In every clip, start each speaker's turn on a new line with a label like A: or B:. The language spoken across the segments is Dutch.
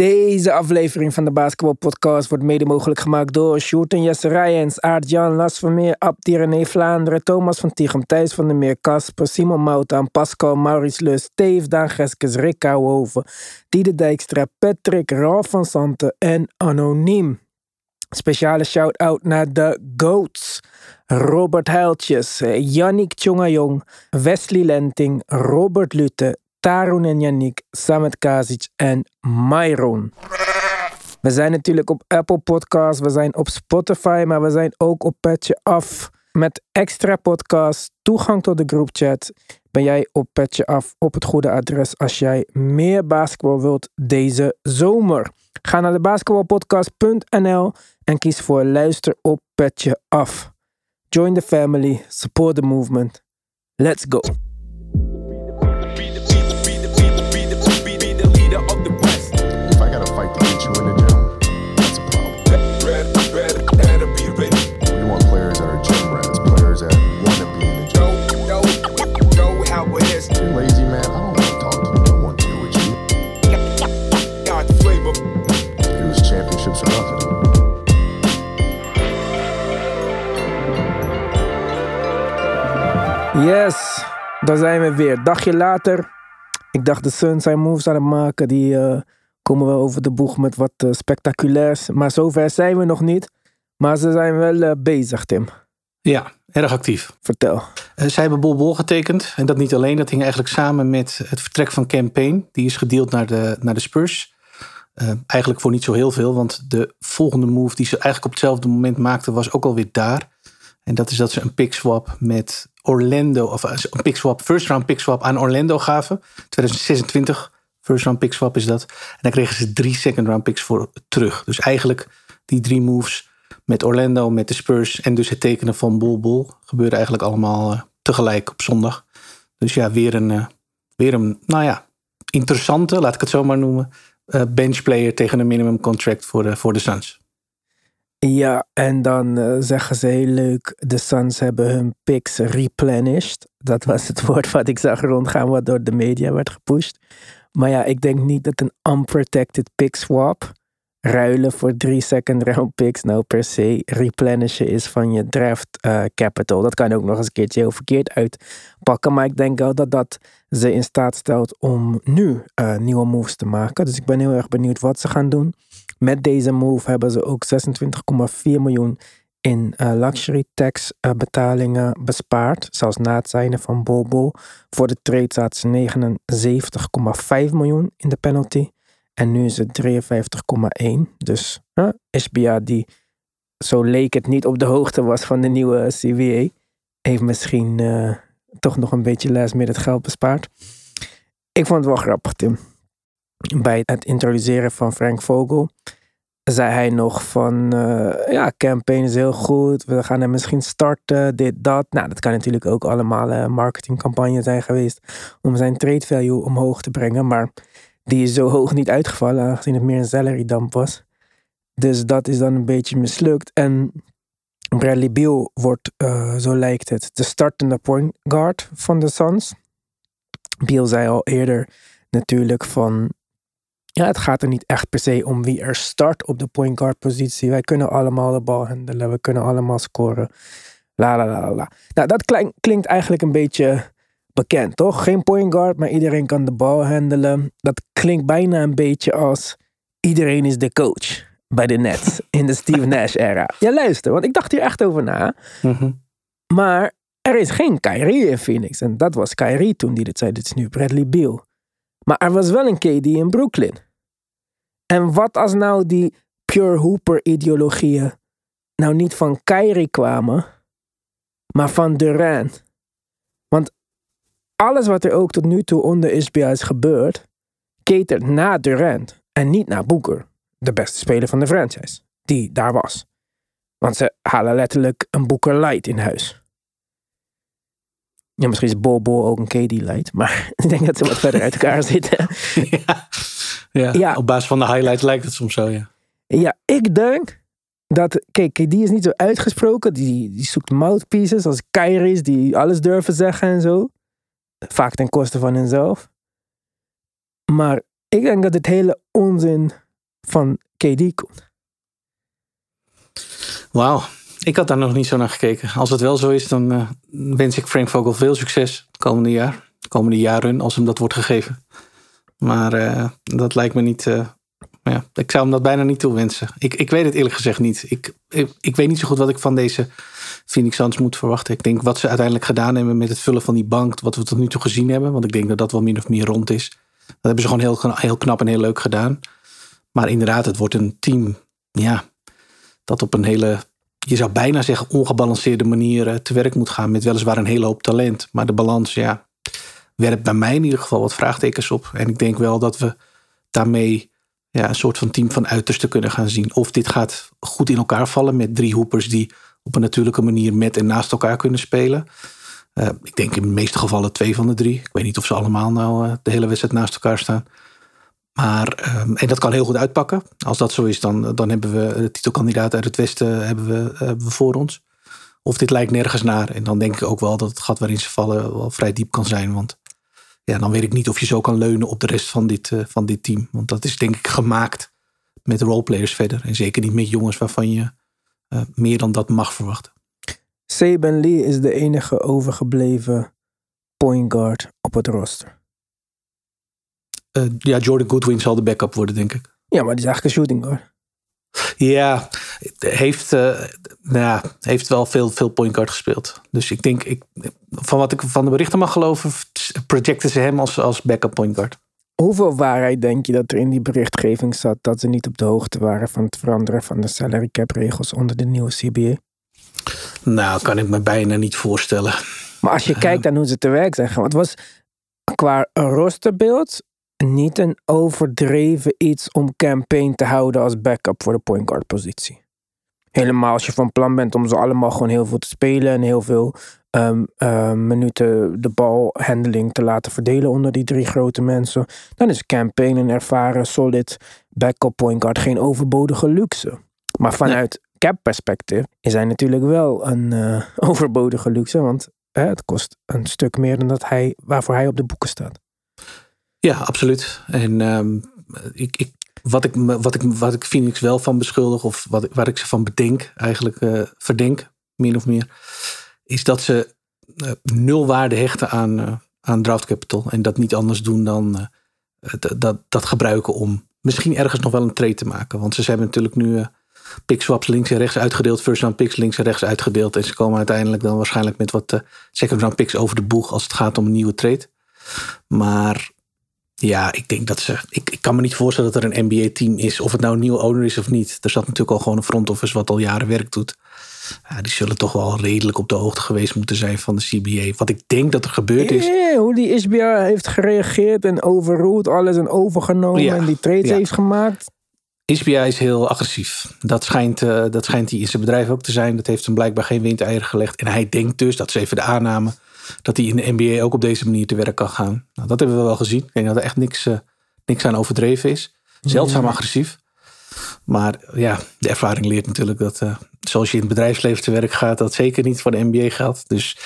A: Deze aflevering van de Basketball Podcast wordt mede mogelijk gemaakt door Sjoerd en Jesse Rijens, Aart-Jan, Las Vermeer, Abdi René Vlaanderen, Thomas van Tichem, Thijs van der Meer, Kasper, Simon Moutaan, Pascal, Maurice Lus, Steve Daan Geskes, Rick Kouwhoven, Diede Dijkstra, Patrick, Ralf van Santen en Anoniem. Speciale shout-out naar de GOATs. Robert Huiltjes, Yannick Tjongajong, Wesley Lenting, Robert Lute, Tarun en Yannick, Samet Kazic en Myron. We zijn natuurlijk op Apple Podcasts, we zijn op Spotify, maar we zijn ook op Petje Af. Met extra podcasts, toegang tot de groupchat. Ben jij op Petje Af op het goede adres als jij meer basketbal wilt deze zomer. Ga naar de basketbalpodcast.nl en kies voor luister op Petje Af. Join the family, support the movement. Let's go. Yes, daar zijn we weer. Dagje later. Ik dacht de Suns zijn moves aan het maken. Die eh, komen wel over de boeg met wat eh, spectaculairs. Maar zover zijn we nog niet. Maar ze zijn wel eh, bezig, Tim.
B: Ja, erg actief.
A: Vertel.
B: Zij hebben Bol Bol getekend. En dat niet alleen. Dat hing eigenlijk samen met het vertrek van Campaign. Die is gedeeld naar de, naar de Spurs. Eigenlijk voor niet zo heel veel. Want de volgende move die ze eigenlijk op hetzelfde moment maakten... was ook alweer daar. En dat is dat ze een pick swap met Orlando... of eh, een pick swap, first round pick swap aan Orlando gaven. 2026 first round pick swap is dat. En daar kregen ze drie second round picks voor terug. Dus eigenlijk die drie moves met Orlando, met de Spurs en dus het tekenen van Bol Bol gebeurde eigenlijk allemaal eh, tegelijk op zondag. Dus ja, weer een, eh, weer een, nou ja, interessante, laat ik het zo maar noemen, benchplayer tegen een minimum contract voor de, voor de Suns.
A: Ja, en dan eh, zeggen ze heel leuk: de Suns hebben hun picks replenished. Dat was het woord wat ik zag rondgaan, wat door de media werd gepusht. Maar ja, ik denk niet dat een unprotected pick swap, ruilen voor drie second round picks, nou per se replenishen is van je draft eh, capital. Dat kan ook nog eens een keertje heel verkeerd uitpakken. Maar ik denk wel dat dat ze in staat stelt om nu eh, nieuwe moves te maken. Dus ik ben heel erg benieuwd wat ze gaan doen. Met deze move hebben ze ook 26,4 miljoen in eh, luxury tax eh, betalingen bespaard. Zelfs na het zijn van Bobo. Voor de trade zat ze 79,5 miljoen in de penalty. En nu is het 53,1. Dus uh, SBA die, zo leek het, niet op de hoogte was van de nieuwe CWA. Heeft misschien eh, toch nog een beetje last het geld bespaard. Ik vond het wel grappig, Tim bij het introduceren van Frank Vogel zei hij nog van eh, ja, campaign is heel goed, we gaan hem misschien starten, dit, dat. Nou, dat kan natuurlijk ook allemaal een marketingcampagne zijn geweest om zijn trade value omhoog te brengen, maar die is zo hoog niet uitgevallen, aangezien het meer een salary dump was. Dus dat is dan een beetje mislukt. En Bradley Beal wordt, eh, zo lijkt het, de startende point guard van de Suns. Beal zei al eerder natuurlijk van ja, het gaat er niet echt per se om wie er start op de point guard positie. Wij kunnen allemaal de bal handelen. We kunnen allemaal scoren. La la la la. Nou, dat klink- klinkt eigenlijk een beetje bekend, toch? Geen point guard, maar iedereen kan de bal handelen. Dat klinkt bijna een beetje als iedereen is de coach bij de Nets in de Steve Nash era. Ja, luister, want ik dacht hier echt over na. Maar er is geen Kyrie in Phoenix. En dat was Kyrie toen die dit zei. Dit is nu Bradley Beal. Maar er was wel een KD in Brooklyn. En wat als nou die pure hooper ideologieën nou niet van Kyrie kwamen, maar van Durant? Want alles wat er ook tot nu toe onder SBA is gebeurd, catert naar Durant en niet naar Booker, de beste speler van de franchise, die daar was. Want ze halen letterlijk een Booker Light in huis. Ja, misschien is Bol ook een KD Light, maar ik denk dat ze wat verder uit elkaar zitten.
B: ja. Ja,
A: Ja.
B: op basis van de highlights lijkt het soms zo, ja.
A: Ja, ik denk dat, kijk, die is niet zo uitgesproken. Die, die zoekt mouthpieces als Kyrie's die alles durven zeggen en zo. Vaak ten koste van henzelf. Maar ik denk dat dit hele onzin van KD komt.
B: Wauw, ik had daar nog niet zo naar gekeken. Als het wel zo is, dan uh, wens ik Frank Vogel veel succes het komende jaar. De komende jaren, als hem dat wordt gegeven. Maar uh, dat lijkt me niet. Uh, ja, ik zou hem dat bijna niet toewensen. Ik, ik weet het eerlijk gezegd niet. Ik, ik, ik, weet niet zo goed wat ik van deze Phoenix Suns moet verwachten. Ik denk wat ze uiteindelijk gedaan hebben met het vullen van die bank. Wat we tot nu toe gezien hebben. Want ik denk dat dat wel min of meer rond is. Dat hebben ze gewoon heel, heel knap en heel leuk gedaan. Maar inderdaad, het wordt een team. Ja, dat op een hele je zou bijna zeggen, ongebalanceerde manier eh, te werk moet gaan. Met weliswaar een hele hoop talent. Maar de balans, ja, werpt bij mij in ieder geval wat vraagtekens op. En ik denk wel dat we daarmee ja, een soort van team van uiterste kunnen gaan zien. Of dit gaat goed in elkaar vallen met drie hoepers die op een natuurlijke manier met en naast elkaar kunnen spelen. Uh, ik denk in de meeste gevallen twee van de drie. Ik weet niet of ze allemaal nou uh, de hele wedstrijd naast elkaar staan. Maar, um, en dat kan heel goed uitpakken. Als dat zo is, dan, dan hebben we de titelkandidaat uit het Westen hebben we, hebben we voor ons. Of dit lijkt nergens naar. En dan denk ik ook wel dat het gat waarin ze vallen wel vrij diep kan zijn. Want ja, dan weet ik niet of je zo kan leunen op de rest van dit, uh, van dit team. Want dat is denk ik gemaakt met roleplayers verder. En zeker niet met jongens waarvan je meer dan dat mag verwachten.
A: Saban Lee is de enige overgebleven point guard op het roster.
B: Uh, ja, Jordan Goodwin zal de backup worden, denk ik.
A: Ja, maar die is eigenlijk een shooting guard.
B: Ja, heeft, uh, nou ja, heeft wel veel, veel point guard gespeeld. Dus ik denk, ik, van wat ik van de berichten mag geloven, projecten ze hem als, als backup point guard.
A: Hoeveel waarheid denk je dat er in die berichtgeving zat dat ze niet op de hoogte waren van het veranderen van de salary cap regels onder de nieuwe CBA?
B: Nou, kan ik me bijna niet voorstellen.
A: Maar als je kijkt naar hoe ze te werk zijn gaan, het was qua rosterbeeld niet een overdreven iets om campaign te houden als backup voor de point guard positie. Helemaal als je van plan bent om ze allemaal gewoon heel veel te spelen en heel veel um, um, minuten de balhandeling te laten verdelen onder die drie grote mensen, dan is campaign een ervaren, solid backup point guard geen overbodige luxe. Maar vanuit cap perspectief is hij natuurlijk wel een uh, overbodige luxe, want het kost een stuk meer dan dat hij, waarvoor hij op de boeken staat.
B: Ja, absoluut. En um, ik, ik, wat, ik, wat, ik, wat ik wel van beschuldig, of wat, waar ik ze van bedenk, eigenlijk uh, verdenk, min of meer, is dat ze uh, nul waarde hechten aan, uh, aan draft capital. En dat niet anders doen dan dat, dat gebruiken om misschien ergens nog wel een trade te maken. Want ze hebben natuurlijk nu pick swaps links en rechts uitgedeeld, first round picks links en rechts uitgedeeld. En ze komen uiteindelijk dan waarschijnlijk met wat second round picks over de boeg als het gaat om een nieuwe trade. Maar ja, ik denk dat ze. Ik, ik kan me niet voorstellen dat er een NBA-team is. Of het nou een nieuwe owner is of niet. Er zat natuurlijk al gewoon een front office wat al jaren werk doet. Ja, die zullen toch wel redelijk op de hoogte geweest moeten zijn van de CBA. Wat ik denk dat er gebeurd is.
A: Yeah, hoe die SBA heeft gereageerd en overruled alles en overgenomen ja, en die trades ja. heeft gemaakt.
B: SBA is heel agressief. Dat schijnt, uh, dat schijnt hij in zijn bedrijf ook te zijn. Dat heeft hem blijkbaar geen windeieren gelegd. En hij denkt dus, dat is even de aanname dat hij in de NBA ook op deze manier te werk kan gaan. Nou, dat hebben we wel gezien. Ik denk dat er echt niks, uh, niks aan overdreven is. Zeldzaam agressief. Maar ja, de ervaring leert natuurlijk dat uh, zoals je in het bedrijfsleven te werk gaat, dat zeker niet voor de NBA geldt. Dus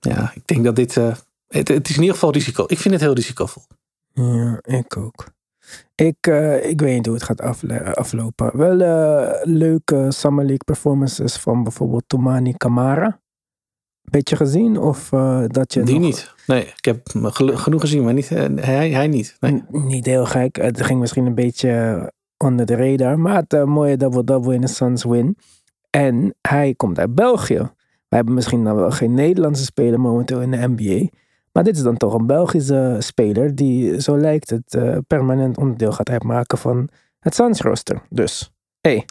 B: ja, ik denk dat dit. Uh, het, het, is in ieder geval risico. Ik vind het heel risicovol.
A: Ja, ik ook. Ik, uh, ik weet niet hoe het gaat aflopen. Wel leuke Summer League performances van bijvoorbeeld Tomani Kamara beetje gezien? Of uh, dat je.
B: Die
A: nog...
B: niet. Nee, ik heb genoeg gezien, maar niet, uh, hij, hij niet. Nee.
A: Niet heel gek. Het ging misschien een beetje onder de radar. Maar het uh, mooie double-double in de Suns win. En hij komt uit België. We hebben misschien dan wel geen Nederlandse speler momenteel in de NBA. Maar dit is dan toch een Belgische speler die, zo lijkt het, permanent onderdeel gaat uitmaken van het Suns roster. Dus, hey,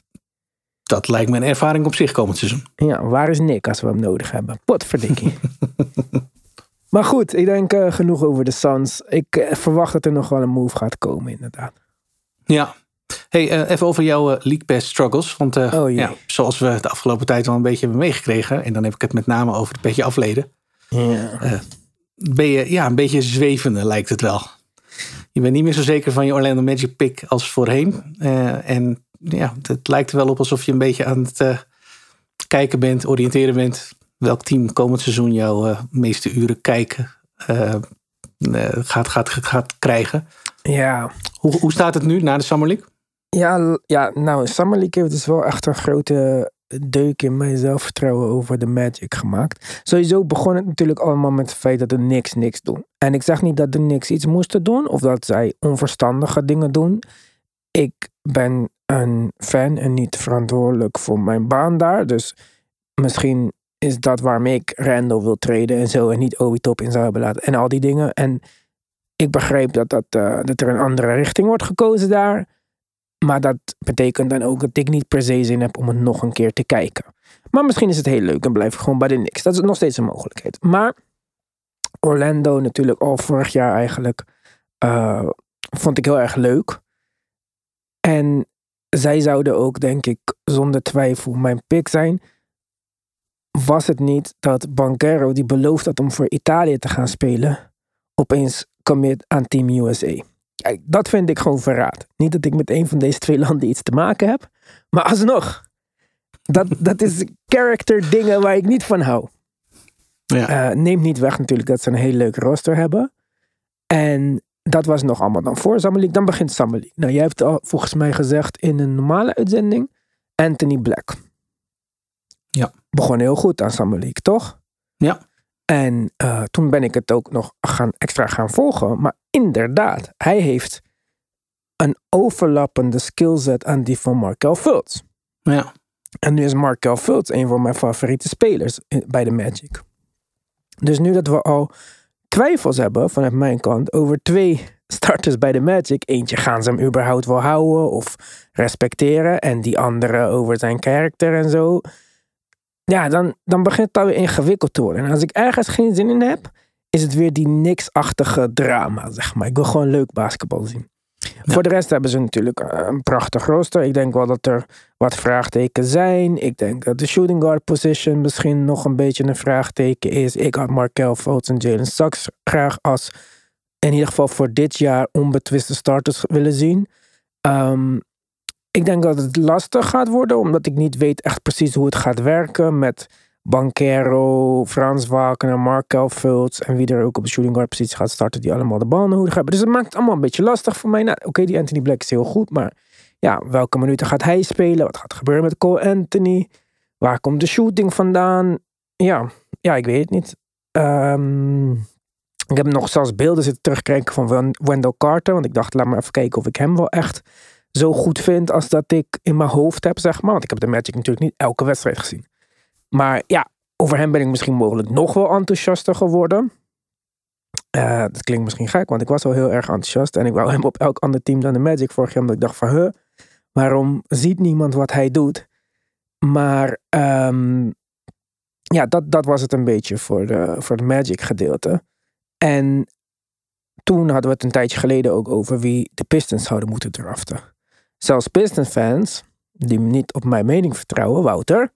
B: dat lijkt me een ervaring op zich komend seizoen.
A: Ja, waar is Nick als we hem nodig hebben? Potverdikkie. maar goed, ik denk uh, genoeg over de Suns. Ik uh, verwacht dat er nog wel een move gaat komen, inderdaad.
B: Ja. Hey, uh, even over jouw League Pass struggles. Want
A: oh,
B: ja, zoals we de afgelopen tijd wel een beetje hebben meegekregen. En dan heb ik het met name over het petje afleden.
A: Ja.
B: ben je ja, een beetje zwevende, lijkt het wel. Je bent niet meer zo zeker van je Orlando Magic pick als voorheen. en ja, het lijkt er wel op alsof je een beetje aan het uh, kijken bent, oriënteren bent. Welk team komend seizoen jouw uh, meeste uren kijken uh, gaat, gaat, gaat krijgen.
A: Ja.
B: Hoe, hoe staat het nu na de Summer League?
A: Ja, ja, nou, Summer League heeft dus wel echt een grote deuk in mijn zelfvertrouwen over de Magic gemaakt. Sowieso begon het natuurlijk allemaal met het feit dat de Knicks niks doen. En ik zeg niet dat de Knicks iets moesten doen of dat zij onverstandige dingen doen. Ik ben een fan en niet verantwoordelijk voor mijn baan daar. Dus misschien is dat waarom ik Randall wil treden en zo en niet Obi Top in zou hebben laten en al die dingen. En ik begrijp dat, dat, eh, dat er een andere richting wordt gekozen daar. Maar dat betekent dan ook dat ik niet per se zin heb om het nog een keer te kijken. Maar misschien is het heel leuk en blijf ik gewoon bij de niks. Dat is nog steeds een mogelijkheid. Maar Orlando natuurlijk al vorig jaar eigenlijk eh, vond ik heel erg leuk. En zij zouden ook denk ik zonder twijfel mijn pick zijn. Was het niet dat Banquero die beloofd had om voor Italië te gaan spelen. Opeens commit aan Team USA. Kijk, dat vind ik gewoon verraad. Niet dat ik met een van deze twee landen iets te maken heb. Maar alsnog. Dat, dat is character dingen waar ik niet van hou.
B: Ja.
A: Eh, neemt niet weg natuurlijk dat ze een hele leuke roster hebben. En dat was nog allemaal dan voor Summer League. Dan begint Summer League. Nou, jij hebt al volgens mij gezegd in een normale uitzending. Anthony Black.
B: Ja.
A: Begon heel goed aan Summer League, toch?
B: Ja.
A: En eh, toen ben ik het ook nog gaan, extra gaan volgen. Maar inderdaad, hij heeft een overlappende skillset aan die van Markel Fultz.
B: ja.
A: En nu is Markel Fultz een van mijn favoriete spelers bij de Magic. Dus nu dat we al twijfels hebben vanuit mijn kant over twee starters bij de Magic. Eentje gaan ze hem überhaupt wel houden of respecteren. En die andere over zijn karakter en zo. Ja, dan, dan begint het alweer ingewikkeld te worden. En als ik ergens geen zin in heb, is het weer die niks-achtige drama, zeg maar. Ik wil gewoon leuk basketbal zien. Voor de rest hebben ze natuurlijk eh, een prachtig roster. Ik denk wel dat er wat vraagtekens zijn. Ik denk dat de shooting guard position misschien nog een beetje een vraagteken is. Ik had Markel Fultz en Jalen Sachs graag als in ieder geval voor dit jaar onbetwiste starters willen zien. Ehm, ik denk dat het lastig gaat worden, omdat ik niet weet echt precies hoe het gaat werken met Banquero, Frans Wagner, Markel Fultz en wie er ook op de shooting guard positie gaat starten, die allemaal de bal nodig hebben. Dus het maakt het allemaal een beetje lastig voor mij. Nou, Oké, die Anthony Black is heel goed, maar ja, welke minuten gaat hij spelen? Wat gaat er gebeuren met Cole Anthony? Waar komt de shooting vandaan? Ja, ja ik weet het niet. Ehm, ik heb nog zelfs beelden zitten terugkijken van Wen- Wendell Carter. Want ik dacht, laat maar even kijken of ik hem wel echt zo goed vind als dat ik in mijn hoofd heb, zeg maar. Want ik heb de Magic natuurlijk niet elke wedstrijd gezien. Maar ja, over hem ben ik misschien mogelijk nog wel enthousiaster geworden. Eh, dat klinkt misschien gek, want ik was al heel erg enthousiast. En ik wou hem op elk ander team dan de Magic vorig jaar. Omdat ik dacht van, huh, waarom ziet niemand wat hij doet? Maar ehm, ja, dat, dat was het een beetje voor de, voor het Magic gedeelte. En toen hadden we het een tijdje geleden ook over wie de Pistons zouden moeten draften. Zelfs Pistons fans, die niet op mijn mening vertrouwen, Wouter,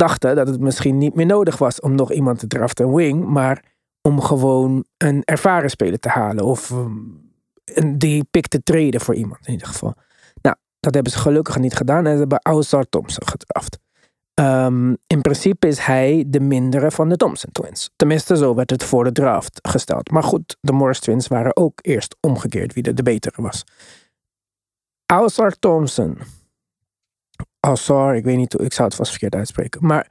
A: dachten dat het misschien niet meer nodig was om nog iemand te draften, een wing, maar om gewoon een ervaren speler te halen of een, die pick te treden voor iemand in ieder geval. Nou, dat hebben ze gelukkig niet gedaan en ze hebben Ausar Thompson gedraft. Um, in principe is hij de mindere van de Thompson Twins. Tenminste, zo werd het voor de draft gesteld. Maar goed, de Morris Twins waren ook eerst omgekeerd wie de, de betere was. Ausar Thompson. Ausar, ik weet niet hoe, ik zou het vast verkeerd uitspreken. Maar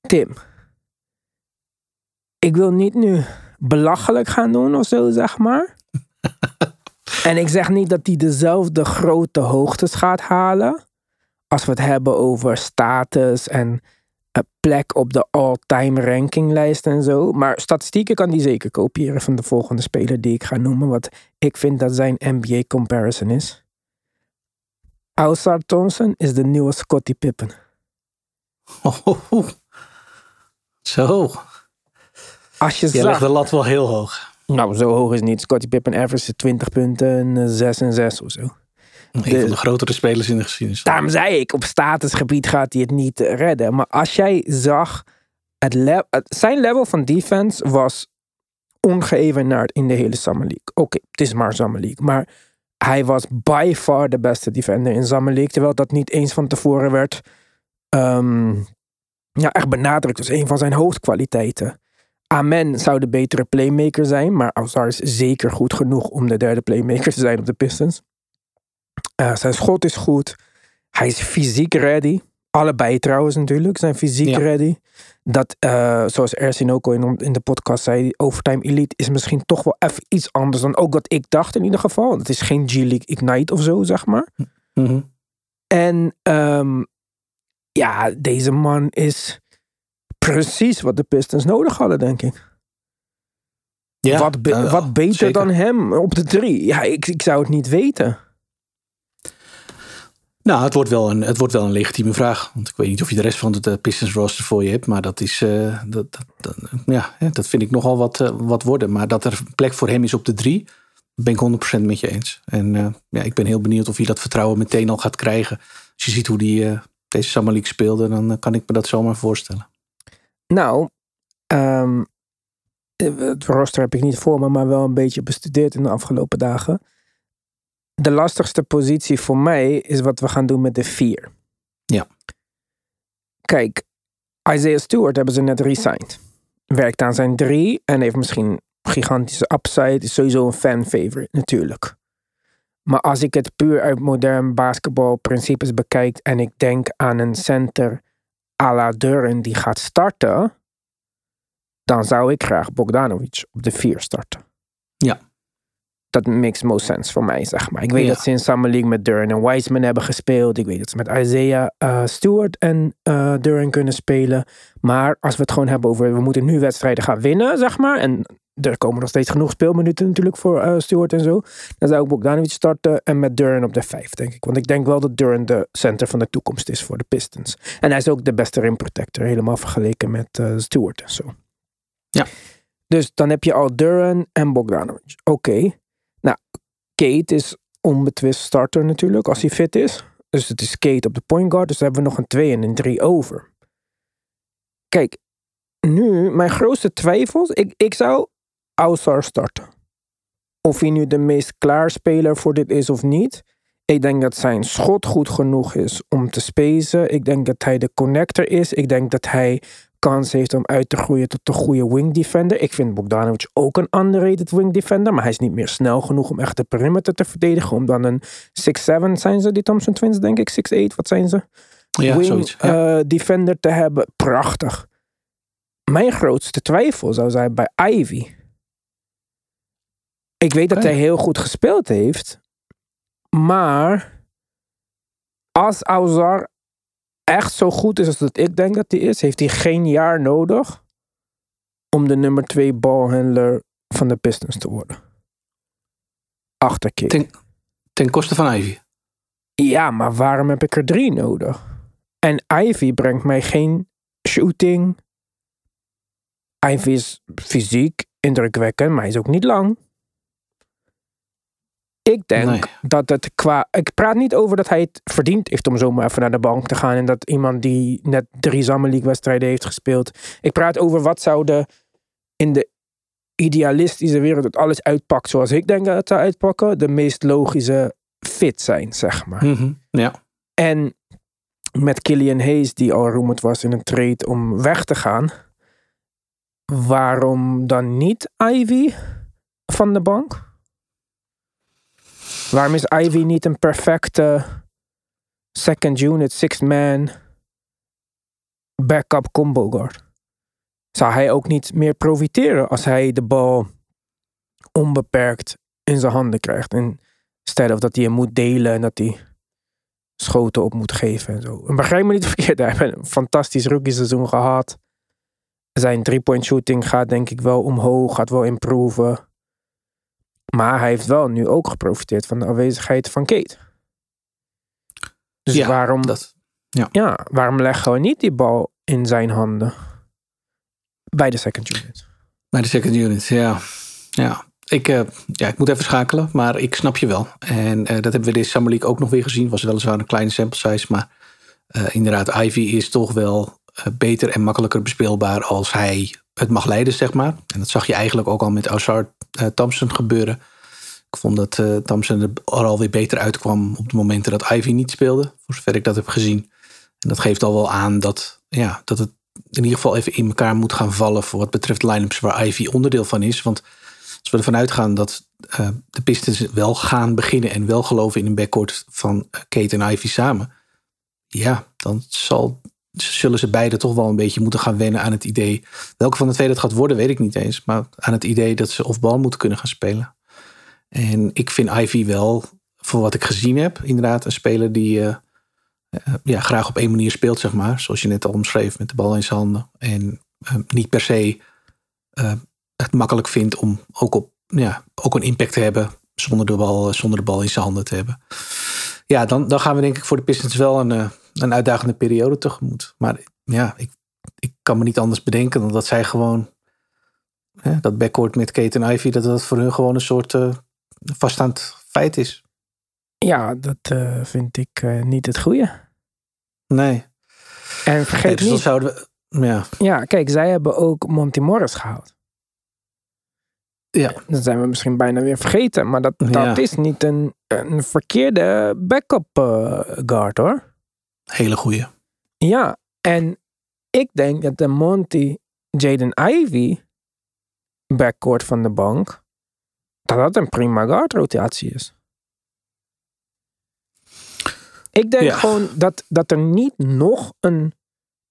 A: Tim, ik wil niet nu belachelijk gaan doen of zo, zeg maar. en ik zeg niet dat hij dezelfde grote hoogtes gaat halen als we het hebben over status en een plek op de all-time rankinglijst en zo. Maar statistieken kan die zeker kopiëren van de volgende speler die ik ga noemen. Wat ik vind dat zijn NBA comparison is. Ausar Thompson is de nieuwe Scottie Pippen.
B: Oh, zo.
A: Als je
B: Je legt
A: zag,
B: de lat wel heel hoog.
A: nou zo hoog is niet. Scottie Pippen average 20 punten en eh, 6 en 6 of zo.
B: Een van de grotere spelers in de geschiedenis.
A: Daarom zei ik, op statusgebied gaat hij het niet eh, redden. Maar als jij zag, het le- het- zijn level van defense was ongeëvenaard in de hele Summer League. Oké, het is maar Summer League. Maar hij was by far de beste defender in Summer. Terwijl dat niet eens van tevoren werd ehm, ja, echt benadrukt als een van zijn hoofdkwaliteiten. Amen zou de betere playmaker zijn. Maar Azar is zeker goed genoeg om de derde playmaker te zijn op de Pistons. Uh, zijn schot is goed. Hij is fysiek ready. Allebei trouwens natuurlijk zijn fysiek
B: Ja.
A: ready. Dat, uh, zoals Ersin ook al in, in de podcast zei, Overtime Elite is misschien toch wel even iets anders dan ook wat ik dacht in ieder geval. Het is geen G-League Ignite of zo, zeg maar.
B: Mhm.
A: En um, ja, deze man is precies wat de Pistons nodig hadden, denk ik.
B: Ja,
A: wat, be
B: uh,
A: wat beter
B: zeker.
A: dan hem op de drie? Ja, ik, ik zou het niet weten.
B: Nou, het wordt, wel een, het wordt wel een legitieme vraag. Want ik weet niet of je de rest van het uh, Pistons roster voor je hebt. Maar dat is. Uh, dat, dat, ja, dat vind ik nogal wat, uh, wat worden. Maar dat er plek voor hem is op de drie. Ben ik 100% met je eens. En ja, ik ben heel benieuwd of hij dat vertrouwen meteen al gaat krijgen. Als je ziet hoe die deze Summer League speelde, dan kan ik me dat zomaar voorstellen.
A: Nou, um, het roster heb ik niet voor me, maar wel een beetje bestudeerd in de afgelopen dagen. De lastigste positie voor mij is wat we gaan doen met de vier.
B: Ja.
A: Kijk, Isaiah Stewart hebben ze net resigned. Werkt aan zijn drie en heeft misschien gigantische upside. Is sowieso een fan favorite natuurlijk. Maar als ik het puur uit modern basketbalprincipes bekijk en ik denk aan een center à la Duren die gaat starten, dan zou ik graag Bogdanovic op de vier starten. Dat makes most sense voor mij, zeg maar. Ik weet
B: Ja.
A: dat ze in Summer League met Duran en Wiseman hebben gespeeld. Ik weet dat ze met Isaiah uh, Stewart en uh, Duran kunnen spelen. Maar als we het gewoon hebben over, we moeten nu wedstrijden gaan winnen, zeg maar. En er komen nog steeds genoeg speelminuten natuurlijk voor uh, Stewart en zo. Dan zou ik Bogdanovic starten en met Duran op de vijf, denk ik. Want ik denk wel dat Duran de center van de toekomst is voor de Pistons. En hij is ook de beste rim protector, helemaal vergeleken met uh, Stewart en zo.
B: Ja.
A: Dus dan heb je al Duran en Bogdanovic. Oké. Okay. Nou, Kate is onbetwist starter natuurlijk, als hij fit is. Dus het is Kate op de point guard. Dus dan hebben we nog een 2 en een 3 over. Kijk, nu, mijn grootste twijfels. Ik, ik zou Ausar starten. Of hij nu de meest klaarspeler voor dit is of niet. Ik denk dat zijn schot goed genoeg is om te spacen. Ik denk dat hij de connector is. Ik denk dat hij kans heeft om uit te groeien tot een goede wing defender. Ik vind Bogdanovic ook een underrated wing defender. Maar hij is niet meer snel genoeg om echt de perimeter te verdedigen. Om dan een 6'7 zijn ze, die Thompson Twins, denk ik. 6'8, wat zijn ze?
B: Ja,
A: wing,
B: zoiets. Ja.
A: Uh, defender te hebben. Prachtig. Mijn grootste twijfel zou zijn bij Ivy. Ik weet dat hij heel goed gespeeld heeft. Maar als Auzar echt zo goed is als dat ik denk dat hij is, heeft hij geen jaar nodig om de nummer twee balhandler van de Pistons te worden. Achterkick.
B: Ten, ten koste van Ivy.
A: Ja, maar waarom heb ik er drie nodig? En Ivy brengt mij geen shooting. Ivy is fysiek indrukwekkend, maar hij is ook niet lang. Ik denk
B: Nee.
A: dat het qua. Ik praat niet over dat hij het verdiend heeft om zomaar even naar de bank te gaan. En dat iemand die net drie Summer League wedstrijden heeft gespeeld. Ik praat over wat zou de. in de idealistische wereld dat alles uitpakt zoals ik denk dat het zou uitpakken. De meest logische fit zijn, zeg maar.
B: Mhm, Ja.
A: En met Killian Hayes, die al rumored was in een trade om weg te gaan. Waarom dan niet Ivy van de bank? Waarom is Ivy niet een perfecte second unit, sixth man backup combo guard? Zou hij ook niet meer profiteren als hij de bal onbeperkt in zijn handen krijgt? En Instead of dat hij hem moet delen en dat hij schoten op moet geven en zo. En begrijp me niet verkeerd, hij heeft een fantastisch rookie seizoen gehad. Zijn three-point shooting gaat denk ik wel omhoog, gaat wel improven. Maar hij heeft wel nu ook geprofiteerd van de aanwezigheid van Kate. Dus
B: Ja,
A: waarom,
B: Dat,
A: ja, waarom leggen we niet die bal in zijn handen? Bij de second unit.
B: bij de second unit, ja. Ja. Ik, eh, ja, ik moet even schakelen, maar ik snap je wel. En eh, dat hebben we deze Summer League ook nog weer gezien. Was weliswaar een kleine sample size, maar eh, inderdaad, Ivy is toch wel beter en makkelijker bespeelbaar als hij het mag leiden, zeg maar. En dat zag je eigenlijk ook al met eh, Thompson gebeuren. Ik vond dat eh, Thompson er alweer beter uitkwam op de momenten dat Ivy niet speelde, voor zover ik dat heb gezien. En dat geeft al wel aan dat, ja, dat het in ieder geval even in elkaar moet gaan vallen voor wat betreft line-ups waar Ivy onderdeel van is. Want als we ervan uitgaan dat uh, de Pistons wel gaan beginnen en wel geloven in een backcourt van eh, Kate en Ivy samen. Ja, dan zal, zullen ze beide toch wel een beetje moeten gaan wennen aan het idee. Welke van de twee dat gaat worden, weet ik niet eens. Maar aan het idee dat ze of bal moeten kunnen gaan spelen. En ik vind Ivy wel, voor wat ik gezien heb, inderdaad een speler die uh, ja, graag op één manier speelt, zeg maar. Zoals je net al omschreef, met de bal in zijn handen. En niet per se het makkelijk vindt om ook, op, ja, ook een impact te hebben zonder de, bal, zonder de bal in zijn handen te hebben. Ja, dan, dan gaan we denk ik voor de Pistons wel een, eh, een uitdagende periode tegemoet. Maar ja, ik, ik kan me niet anders bedenken dan dat zij gewoon hè, dat backcourt met Kate en Ivy, dat dat voor hun gewoon een soort uh, vaststaand feit is.
A: Ja, dat uh, vind ik niet het goede.
B: Nee.
A: En vergeet
B: dus
A: niet.
B: Zouden we, ja.
A: ja, kijk, zij hebben ook Monty Morris gehaald.
B: Ja.
A: Dat zijn we misschien bijna weer vergeten. Maar dat, dat
B: Ja.
A: is niet een, een verkeerde backup eh, guard hoor.
B: Hele goeie.
A: Ja, en ik denk dat de Monty Jaden Ivy backcourt van de bank, dat dat een prima guard rotatie is. Ik denk
B: Ja.
A: gewoon dat, dat er niet nog een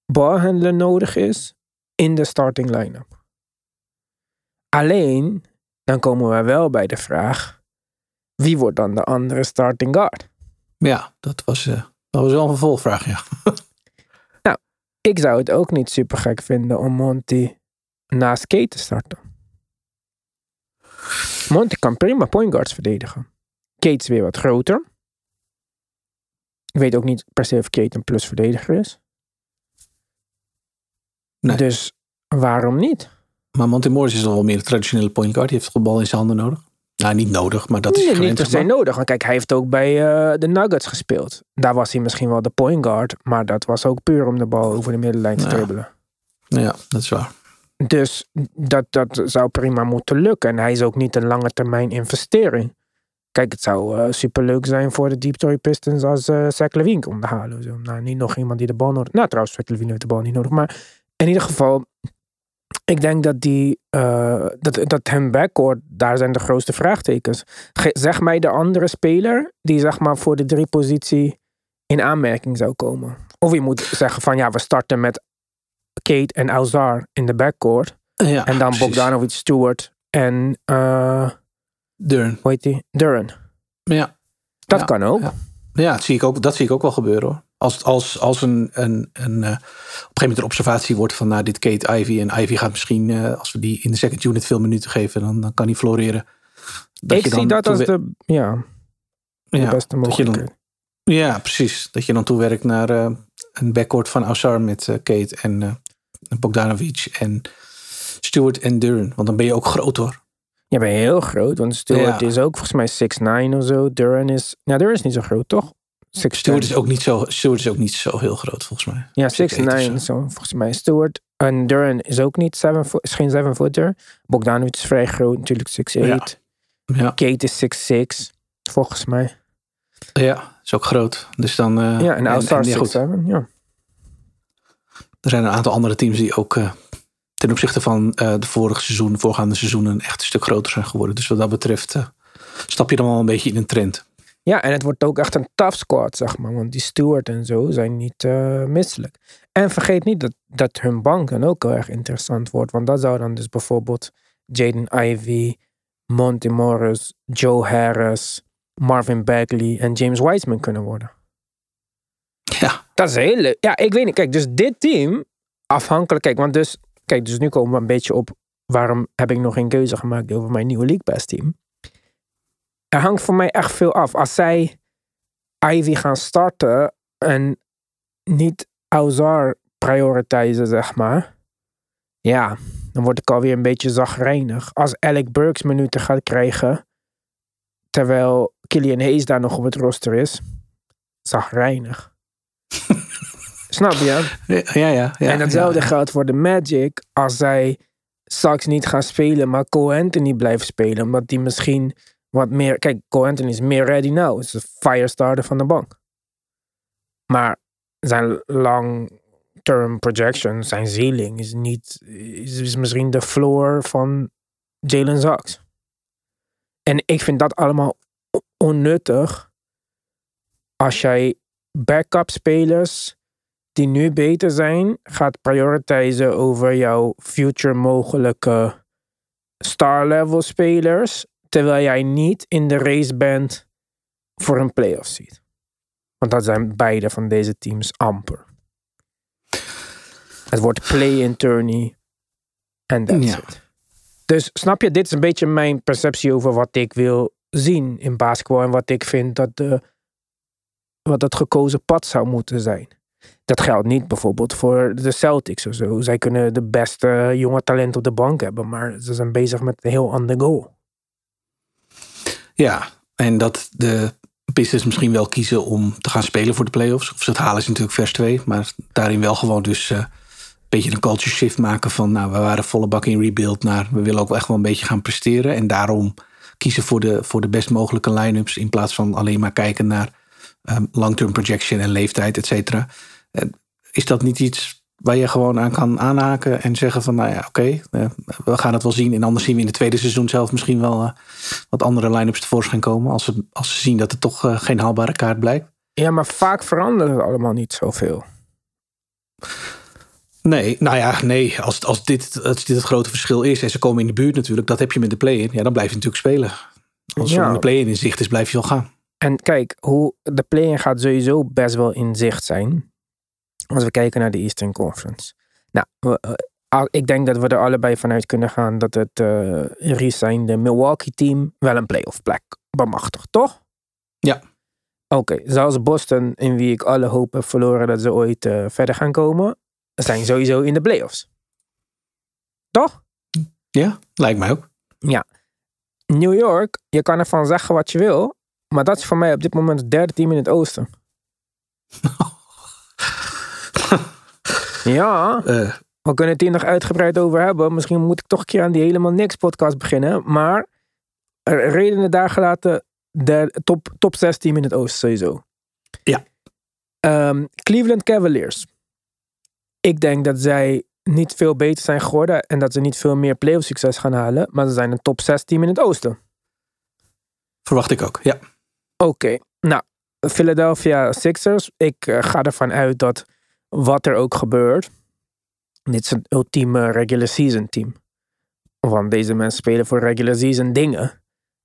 A: balhandler nodig is in de starting line-up. Alleen, dan komen we wel bij de vraag, wie wordt dan de andere starting guard?
B: Ja, dat was, eh, dat was wel een vervolgvraag, ja.
A: Ik zou het ook niet super gek vinden om Monty naast Kate te starten. Monty kan prima point guards verdedigen. Kate is weer wat groter. Ik weet ook niet per se of Kate een plus verdediger is.
B: Nee.
A: Dus waarom niet?
B: Maar Monty Morris is al wel meer een traditionele point guard. Die heeft de bal in zijn handen nodig. Nou, niet nodig, maar dat is
A: Nee, niet per se nodig. Want kijk, hij heeft ook bij eh, de Nuggets gespeeld. Daar was hij misschien wel de point guard. Maar dat was ook puur om de bal over de middenlijn te dribbelen.
B: Ja, dat is waar.
A: Dus dat, dat zou prima moeten lukken. En hij is ook niet een lange termijn investering. Kijk, het zou eh, superleuk zijn voor de Detroit Pistons als eh Zach Levine kon halen. Zo. Nou, niet nog iemand die de bal nodig... Nou, trouwens, Zach Levine heeft de bal niet nodig. Maar in ieder geval, ik denk dat die... eh, dat, dat hem backcourt, daar zijn de grootste vraagtekens. Ge- zeg mij de andere speler die zeg maar voor de drie positie in aanmerking zou komen. Of je moet zeggen van ja, we starten met Kate en Alzar in de backcourt.
B: Ja,
A: En dan
B: precies.
A: Bogdanovic, Stewart en uh,
B: Durn.
A: hoe heet die? Duran.
B: Ja.
A: Dat
B: Ja,
A: kan ook.
B: ja. Ja, dat zie ik ook, dat zie ik ook wel gebeuren hoor. Als, als, als een, een, een, eh, op een gegeven moment een observatie wordt van nou, dit Kate Ivy. En Ivy gaat misschien, eh, als we die in de second unit veel minuten geven, dan, dan kan hij floreren. Dat
A: ik
B: je
A: zie dat als de, ja, de
B: ja,
A: beste
B: je dan-
A: mogelijkheid.
B: Ja, precies. Dat je dan toewerkt naar eh, een backcourt van Ausar met Kate en eh, Bogdanovic en Stewart en Duran. Want dan ben je ook groot hoor.
A: Je bent heel groot, want Stewart
B: Ja.
A: is ook volgens mij 6'9 of zo. Duran is, nou Duran is niet zo groot, toch? 6'10.
B: Stewart is ook niet zo, Stewart is ook niet zo heel groot volgens mij.
A: Ja,
B: 6'8
A: 6'9
B: of zo.
A: volgens mij. Stewart en Duran is ook niet 7 foot, is geen 7 footer. Bogdanovic is vrij groot, natuurlijk 6'8.
B: Ja,
A: Kate is 6'6, volgens mij.
B: ja is ook groot. Dus dan, eh,
A: Ja, en Outstar
B: ja, goed.
A: 6'7, ja.
B: Er zijn een aantal andere teams die ook eh, ten opzichte van eh, de vorige seizoen, de voorgaande seizoenen echt een stuk groter zijn geworden. Dus wat dat betreft eh, stap je dan wel een beetje in een trend.
A: Ja, en het wordt ook echt een tough squad, zeg maar. Want die Stewart en zo zijn niet eh, misselijk. En vergeet niet dat, dat hun bank dan ook heel erg interessant wordt. Want dat zou dan dus bijvoorbeeld Jaden Ivey, Monty Morris, Joe Harris, Marvin Bagley en James Wiseman kunnen worden.
B: Ja,
A: Dat is heel leuk. Ja, ik weet niet. Kijk, dus dit team, afhankelijk. Kijk, want dus, kijk, dus nu komen we een beetje op waarom heb ik nog geen keuze gemaakt over mijn nieuwe League Pass team. Er hangt voor mij echt veel af. Als zij Ivy gaan starten en niet Auzar prioritizen, zeg maar. Ja, dan word ik alweer een beetje zagrijnig. Als Alec Burks minuten gaat krijgen, terwijl Killian Hayes daar nog op het roster is, zagrijnig. Snap je?
B: ja, ja. ja,
A: en datzelfde
B: ja.
A: geldt voor de Magic. Als zij straks niet gaan spelen, maar Cole Anthony blijft spelen. Omdat die misschien wat meer... Kijk, Cole is meer ready now. Is de firestarter van de bank. Maar zijn long-term projection, zijn ceiling, is niet... Is, is misschien de floor van Jalen Sachs. En ik vind dat allemaal onnuttig als jij backup spelers die nu beter zijn, gaat prioritizen over jouw future mogelijke star level spelers, terwijl jij niet in de race bent voor een playoff seat. Want dat zijn beide van deze teams amper. Het wordt play-in tourney en that's
B: Ja.
A: it. Dus snap je, dit is een beetje mijn perceptie over wat ik wil zien in basketbal en wat ik vind dat de, wat het gekozen pad zou moeten zijn. Dat geldt niet bijvoorbeeld voor de Celtics of zo. Zij kunnen de beste jonge talent op de bank hebben, maar ze zijn bezig met een heel ander goal.
B: Ja, en dat de Pistons misschien wel kiezen om te gaan spelen voor de playoffs. Of ze het halen is natuurlijk vers 2. Maar daarin wel gewoon dus eh, een beetje een culture shift maken van... nou, we waren volle bak in rebuild naar... we willen ook echt wel een beetje gaan presteren. En daarom kiezen voor de, voor de best mogelijke line-ups... in plaats van alleen maar kijken naar um, long-term projection en leeftijd, et cetera. Uh, is dat niet iets waar je gewoon aan kan aanhaken en zeggen van, nou ja, oké, okay, uh, we gaan het wel zien. En anders zien we in het tweede seizoen zelf misschien wel uh, wat andere line-ups tevoorschijn komen. Als ze, als ze zien dat het toch uh, geen haalbare kaart blijkt.
A: Ja, maar vaak verandert het allemaal niet zoveel.
B: Nee, nou ja, nee. Als, als, dit, als dit het grote verschil is en ze komen in de buurt natuurlijk, dat heb je met de play-in. Ja, dan blijf je natuurlijk spelen. Als ja. de play-in in zicht is, blijf je wel gaan.
A: En kijk, hoe de play-in gaat sowieso best wel in zicht zijn. Als we kijken naar de Eastern Conference. Nou, uh, ik denk dat we er allebei vanuit kunnen gaan dat het uh, de Milwaukee team wel een playoff plek bemachtigt, toch?
B: Ja.
A: Oké, okay, zoals Boston, in wie ik alle hoop heb verloren dat ze ooit uh, verder gaan komen, zijn sowieso in de playoffs. Toch?
B: Ja, lijkt mij ook.
A: Ja. New York, je kan ervan zeggen wat je wil, maar dat is voor mij op dit moment het derde team in het oosten. Ja, uh, we kunnen het hier nog uitgebreid over hebben. Misschien moet ik toch een keer aan die helemaal niks podcast beginnen. Maar redenen daar gelaten, de top, top 6 team in het oosten sowieso.
B: Ja.
A: Um, Cleveland Cavaliers. Ik denk dat zij niet veel beter zijn geworden en dat ze niet veel meer playoff succes gaan halen. Maar ze zijn een top 6 team in het oosten.
B: Verwacht ik ook, ja.
A: Oké, okay. nou, Philadelphia Sixers. Ik uh, ga ervan uit dat wat er ook gebeurt. Dit is een ultieme regular season team. Want deze mensen spelen voor regular season dingen.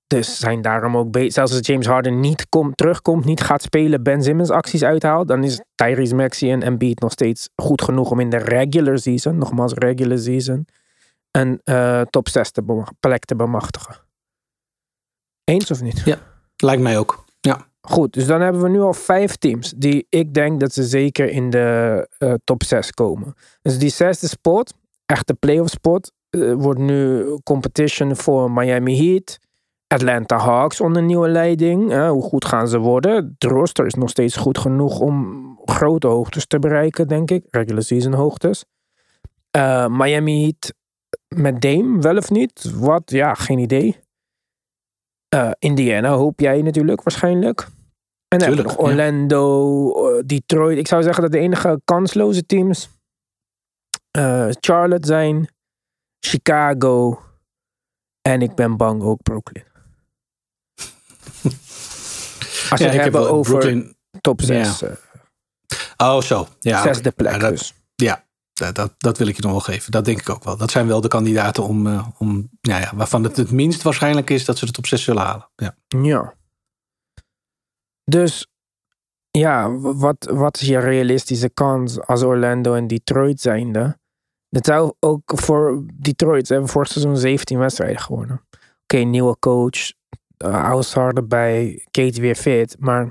A: Dus zijn daarom ook. Zelfs als James Harden niet komt, terugkomt, niet gaat spelen, Ben Simmons acties uithaalt, dan is Tyrese Maxey en Embiid nog steeds goed genoeg om in de regular season, nogmaals regular season, een uh, top 6 te plek te bemachtigen. Eens of niet?
B: Ja, lijkt mij ook. Ja.
A: Goed, dus dan hebben we nu al vijf teams die ik denk dat ze zeker in de uh, top 6 komen. Dus die zesde spot, echte playoff spot, uh, wordt nu competition voor Miami Heat, Atlanta Hawks onder nieuwe leiding. Hoe goed gaan ze worden? De roster is nog steeds goed genoeg om grote hoogtes te bereiken, denk ik. Regular season hoogtes. Uh, Miami Heat met Dame, wel of niet? Wat? Ja, geen idee. Uh, Indiana hoop jij natuurlijk waarschijnlijk. En dan nog Orlando, ja. Detroit. Ik zou zeggen dat de enige kansloze teams uh, Charlotte zijn, Chicago en ik ben bang ook Brooklyn. Als we
B: ja,
A: het hebben over
B: Brooklyn...
A: top 6.
B: Ja. Uh, oh, zo. Ja,
A: zesde plek
B: ja, dat,
A: dus.
B: Ja, dat, dat, dat, wil ik je nog wel geven. Dat denk ik ook wel. Dat zijn wel de kandidaten om, uh, om ja, ja, waarvan het het minst waarschijnlijk is dat ze het op 6 zullen halen. Ja.
A: ja. Dus ja, wat, wat is je realistische kans als Orlando en Detroit zijnde? Dat zou ook voor Detroit, hebben vorig seizoen 17 wedstrijden gewonnen. Oké, nieuwe coach, uh, erbij, Kate weer fit, maar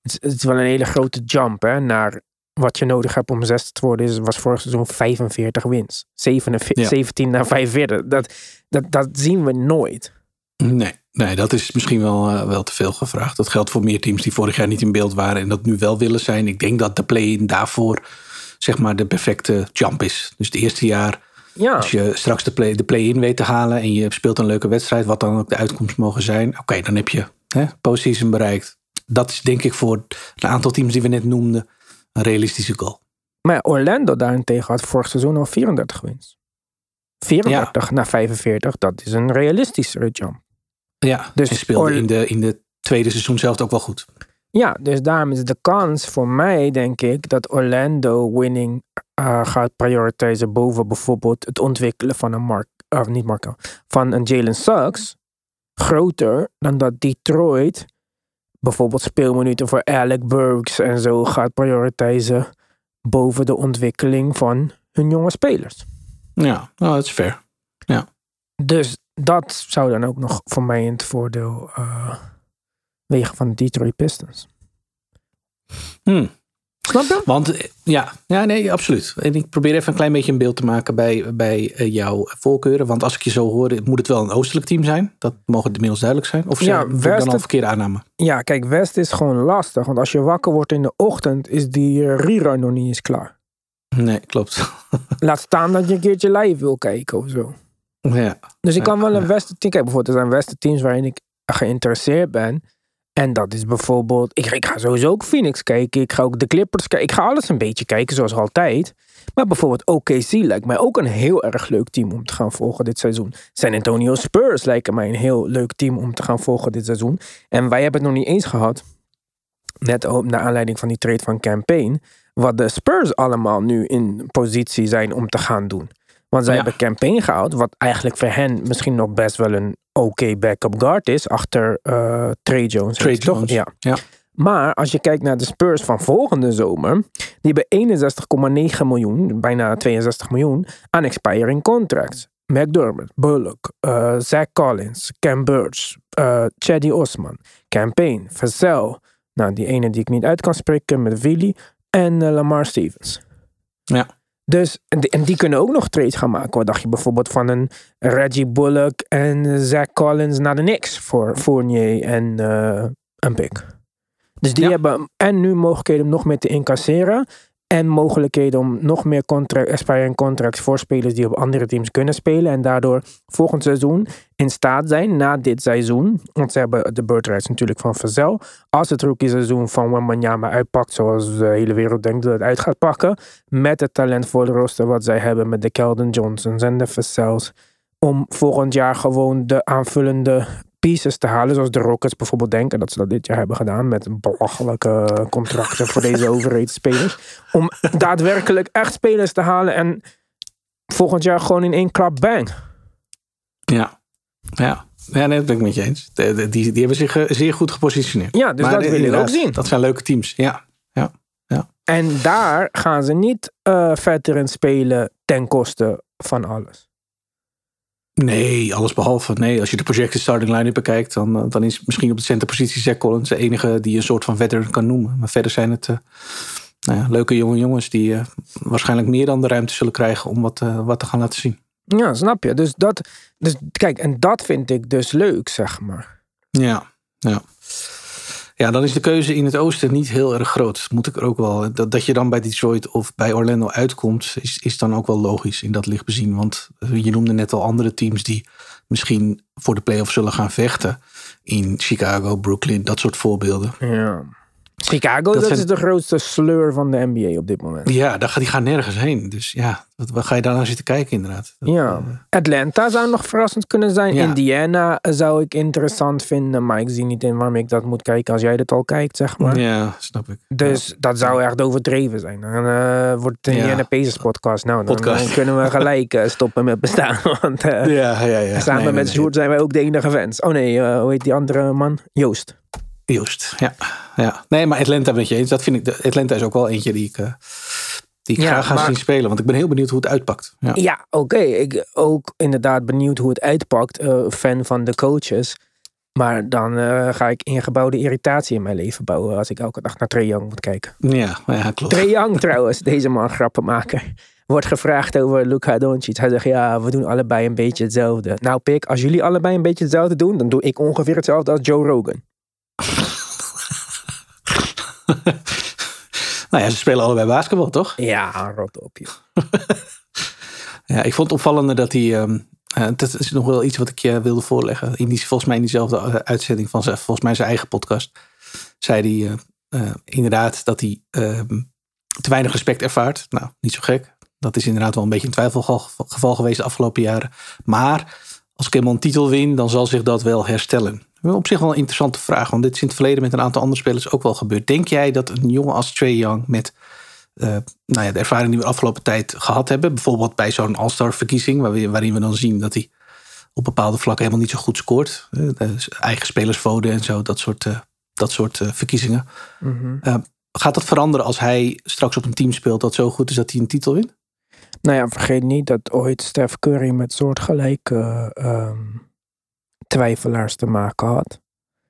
A: het is, het is, wel een hele grote jump hè, naar wat je nodig hebt om zesde te worden. Is, was vorig seizoen 45 wins, 47, ja. 17 naar 45. Dat, dat, dat zien we nooit.
B: Nee, nee, dat is misschien wel, uh, wel te veel gevraagd. Dat geldt voor meer teams die vorig jaar niet in beeld waren en dat nu wel willen zijn. Ik denk dat de play-in daarvoor zeg maar de perfecte jump is. Dus het eerste jaar,
A: ja.
B: als je straks de play-in play weet te halen en je speelt een leuke wedstrijd, wat dan ook de uitkomst mogen zijn. Oké, okay, dan heb je hè, postseason bereikt. Dat is denk ik voor een aantal teams die we net noemden een realistische goal.
A: Maar Orlando daarentegen had vorig seizoen al 34 wins. 34 ja. naar 45, dat is een realistischere jump.
B: Ja,
A: Dus
B: en speelde
A: Or-
B: in de, in de tweede seizoen zelf ook wel goed.
A: Ja, dus daarom is de kans voor mij, denk ik, dat Orlando winning eh, gaat prioritiseren boven bijvoorbeeld het ontwikkelen van een Mark, of niet Marco, van een Jalen Suggs, groter dan dat Detroit bijvoorbeeld speelminuten voor Alec Burks en zo gaat prioritiseren boven de ontwikkeling van hun jonge spelers.
B: Ja, nou, dat is fair.
A: Dus dat zou dan ook nog voor mij in het voordeel eh, wegen van de Detroit Pistons.
B: Hmm.
A: Snap je?
B: Want eh, ja, ja, nee, absoluut. En ik probeer even een klein beetje een beeld te maken bij, bij eh, jouw voorkeuren. Want als ik je zo hoor, moet het wel een oostelijk team zijn. Dat mogen inmiddels duidelijk zijn. Of
A: Ja,
B: dan
A: West-
B: al een verkeerde aanname.
A: Ja, kijk, West is gewoon lastig. Want als je wakker wordt in de ochtend, is die eh, rerun nog niet eens klaar.
B: Nee, klopt.
A: Laat staan dat je een keertje live wil kijken of zo.
B: ja.
A: Dus ik kan wel een
B: ja.
A: Westen team... Kijk, bijvoorbeeld, er zijn Westen teams waarin ik geïnteresseerd ben. En dat is bijvoorbeeld... Ik, ik ga sowieso ook Phoenix kijken. Ik ga ook de Clippers kijken. Ik ga alles een beetje kijken, zoals altijd. Maar bijvoorbeeld OKC lijkt mij ook een heel erg leuk team om te gaan volgen dit seizoen. San Antonio Spurs lijken mij een heel leuk team om te gaan volgen dit seizoen. En wij hebben het nog niet eens gehad. Net ook naar aanleiding van die trade van Campaign. Wat de Spurs allemaal nu in positie zijn om te gaan doen. Want zij
B: Ja.
A: hebben Campaign gehaald. Wat eigenlijk voor hen misschien nog best wel een oké backup guard is. Achter eh Trey Jones.
B: Trey
A: toch?
B: Jones.
A: Ja.
B: Ja.
A: Maar als je kijkt naar de Spurs van volgende zomer. Die hebben 61,9 miljoen, bijna 62 miljoen, aan expiring contracts. McDermott, Bullock, eh, Zach Collins, Cam Burch, eh Chaddy Osman, Campaign, Vassell. Nou, die ene die ik niet uit kan spreken met Willy. En Lamar Stevens.
B: Ja.
A: Dus, en die, en die kunnen ook nog trades gaan maken. Wat dacht je bijvoorbeeld van een Reggie Bullock en Zach Collins naar de Knicks voor Fournier en eh, een pick. Dus die
B: Ja.
A: hebben en nu mogelijkheden om nog meer te incasseren. En mogelijkheden om nog meer contract, expiring contracts voor spelers die op andere teams kunnen spelen. En daardoor volgend seizoen in staat zijn, na dit seizoen. Want ze hebben de bird rights natuurlijk van Vazel. Als het rookie seizoen van Wembanyama uitpakt, zoals de hele wereld denkt dat het uit gaat pakken. Met het talentvolle roster wat zij hebben met de Keldon Johnsons en de Vazels. Om volgend jaar gewoon de aanvullende pieces te halen. Zoals de Rockets bijvoorbeeld denken dat ze dat dit jaar hebben gedaan. Met belachelijke contracten voor deze overheid spelers. Om daadwerkelijk echt spelers te halen. En volgend jaar gewoon in één klap bang.
B: Ja. Ja. Ja, nee, dat ben ik met je eens. Die, die hebben zich eh, zeer goed gepositioneerd.
A: Ja, dus
B: Maar
A: dat wil ik ook zien.
B: Dat zijn leuke teams. Ja.
A: En daar gaan ze niet eh veteran spelen ten koste van alles.
B: Nee, alles behalve. Nee, als je de projected starting line-up bekijkt, dan, eh, dan is misschien op de centerpositie Zach Collins de enige die je een soort van veteran kan noemen. Maar verder zijn het eh, nou ja, leuke jonge jongens die eh, waarschijnlijk meer dan de ruimte zullen krijgen om wat, wat te gaan laten zien.
A: Ja, snap je? Dus dat, dus kijk, en dat vind ik dus leuk, zeg maar.
B: Ja, ja. Ja, dan is de keuze in het oosten niet heel erg groot. Moet ik er ook wel. Dat, dat je dan bij Detroit of bij Orlando uitkomt, is, is dan ook wel logisch in dat licht bezien. Want eh, je noemde net al andere teams die misschien voor de playoffs zullen gaan vechten. In Chicago, Brooklyn, dat soort voorbeelden.
A: Ja. Chicago, dat,
B: zijn-
A: is de grootste sleur van de NBA op dit moment.
B: Ja, daar gaat- die gaan nergens heen. Dus ja, wat, wat ga je daar naar zitten kijken inderdaad? Dat,
A: Ja.
B: eh,
A: Atlanta zou nog verrassend kunnen zijn.
B: Ja.
A: Indiana zou ik interessant vinden. Maar ik zie niet in waarom ik dat moet kijken als jij dat al kijkt, zeg maar.
B: ja, snap ik.
A: Dus dat zou echt overdreven zijn. Dan eh, wordt het een
B: Ja.
A: Indiana Pacers podcast. Nou, dan,
B: Podcast.
A: dan kunnen we gelijk eh, stoppen met bestaan. Want eh,
B: Ja, ja, ja.
A: samen
B: Nee,
A: met
B: nee,
A: Sjoerd zijn wij ook de enige fans. Oh nee, hoe heet die andere man? Joost.
B: Joost, ja. ja. Nee, maar Atlanta met je eens. Dat vind ik, Atlanta is ook wel eentje die ik, eh, die ik
A: Ja,
B: graag ga
A: maar-
B: zien spelen. Want ik ben heel benieuwd hoe het uitpakt. Ja.
A: Ja, oké. Ik ook inderdaad benieuwd hoe het uitpakt. eh, fan van de coaches. Maar dan eh, ga ik ingebouwde irritatie in mijn leven bouwen. Als ik elke dag naar Trae Young moet kijken.
B: Ja, ja klopt.
A: Trae Young trouwens, deze man grappenmaker. Wordt gevraagd over Luka Doncic. Hij zegt, ja, we doen allebei een beetje hetzelfde. Nou pik, als jullie allebei een beetje hetzelfde doen... dan doe ik ongeveer hetzelfde als Joe Rogan.
B: nou ja, ze spelen allebei basketbal, toch?
A: Ja, rot op je.
B: Ja, ik vond het opvallende dat hij... ehm, eh, dat is nog wel iets wat ik je wilde voorleggen. In die, volgens mij in diezelfde eh, uitzending van zijn, volgens mij zijn eigen podcast. Zei hij eh, inderdaad dat hij ehm, te weinig respect ervaart. Nou, niet zo gek. Dat is inderdaad wel een beetje een twijfelgeval geval geweest de afgelopen jaren. Maar als ik helemaal een titel win, dan zal zich dat wel herstellen. Op zich wel een interessante vraag, want dit is in het verleden met een aantal andere spelers ook wel gebeurd. Denk jij dat een jongen als Trey Young met uh, nou ja, de ervaring die we de afgelopen tijd gehad hebben, bijvoorbeeld bij zo'n All-Star verkiezing, waarin we dan zien dat hij op bepaalde vlakken helemaal niet zo goed scoort. eigen spelersvoden en zo, dat soort, uh, dat soort uh, verkiezingen. Mm -hmm. gaat dat veranderen als hij straks op een team speelt dat zo goed is dat hij een titel wint?
A: Nou ja, vergeet niet dat ooit Steph Curry met soortgelijke um, twijfelaars te maken had.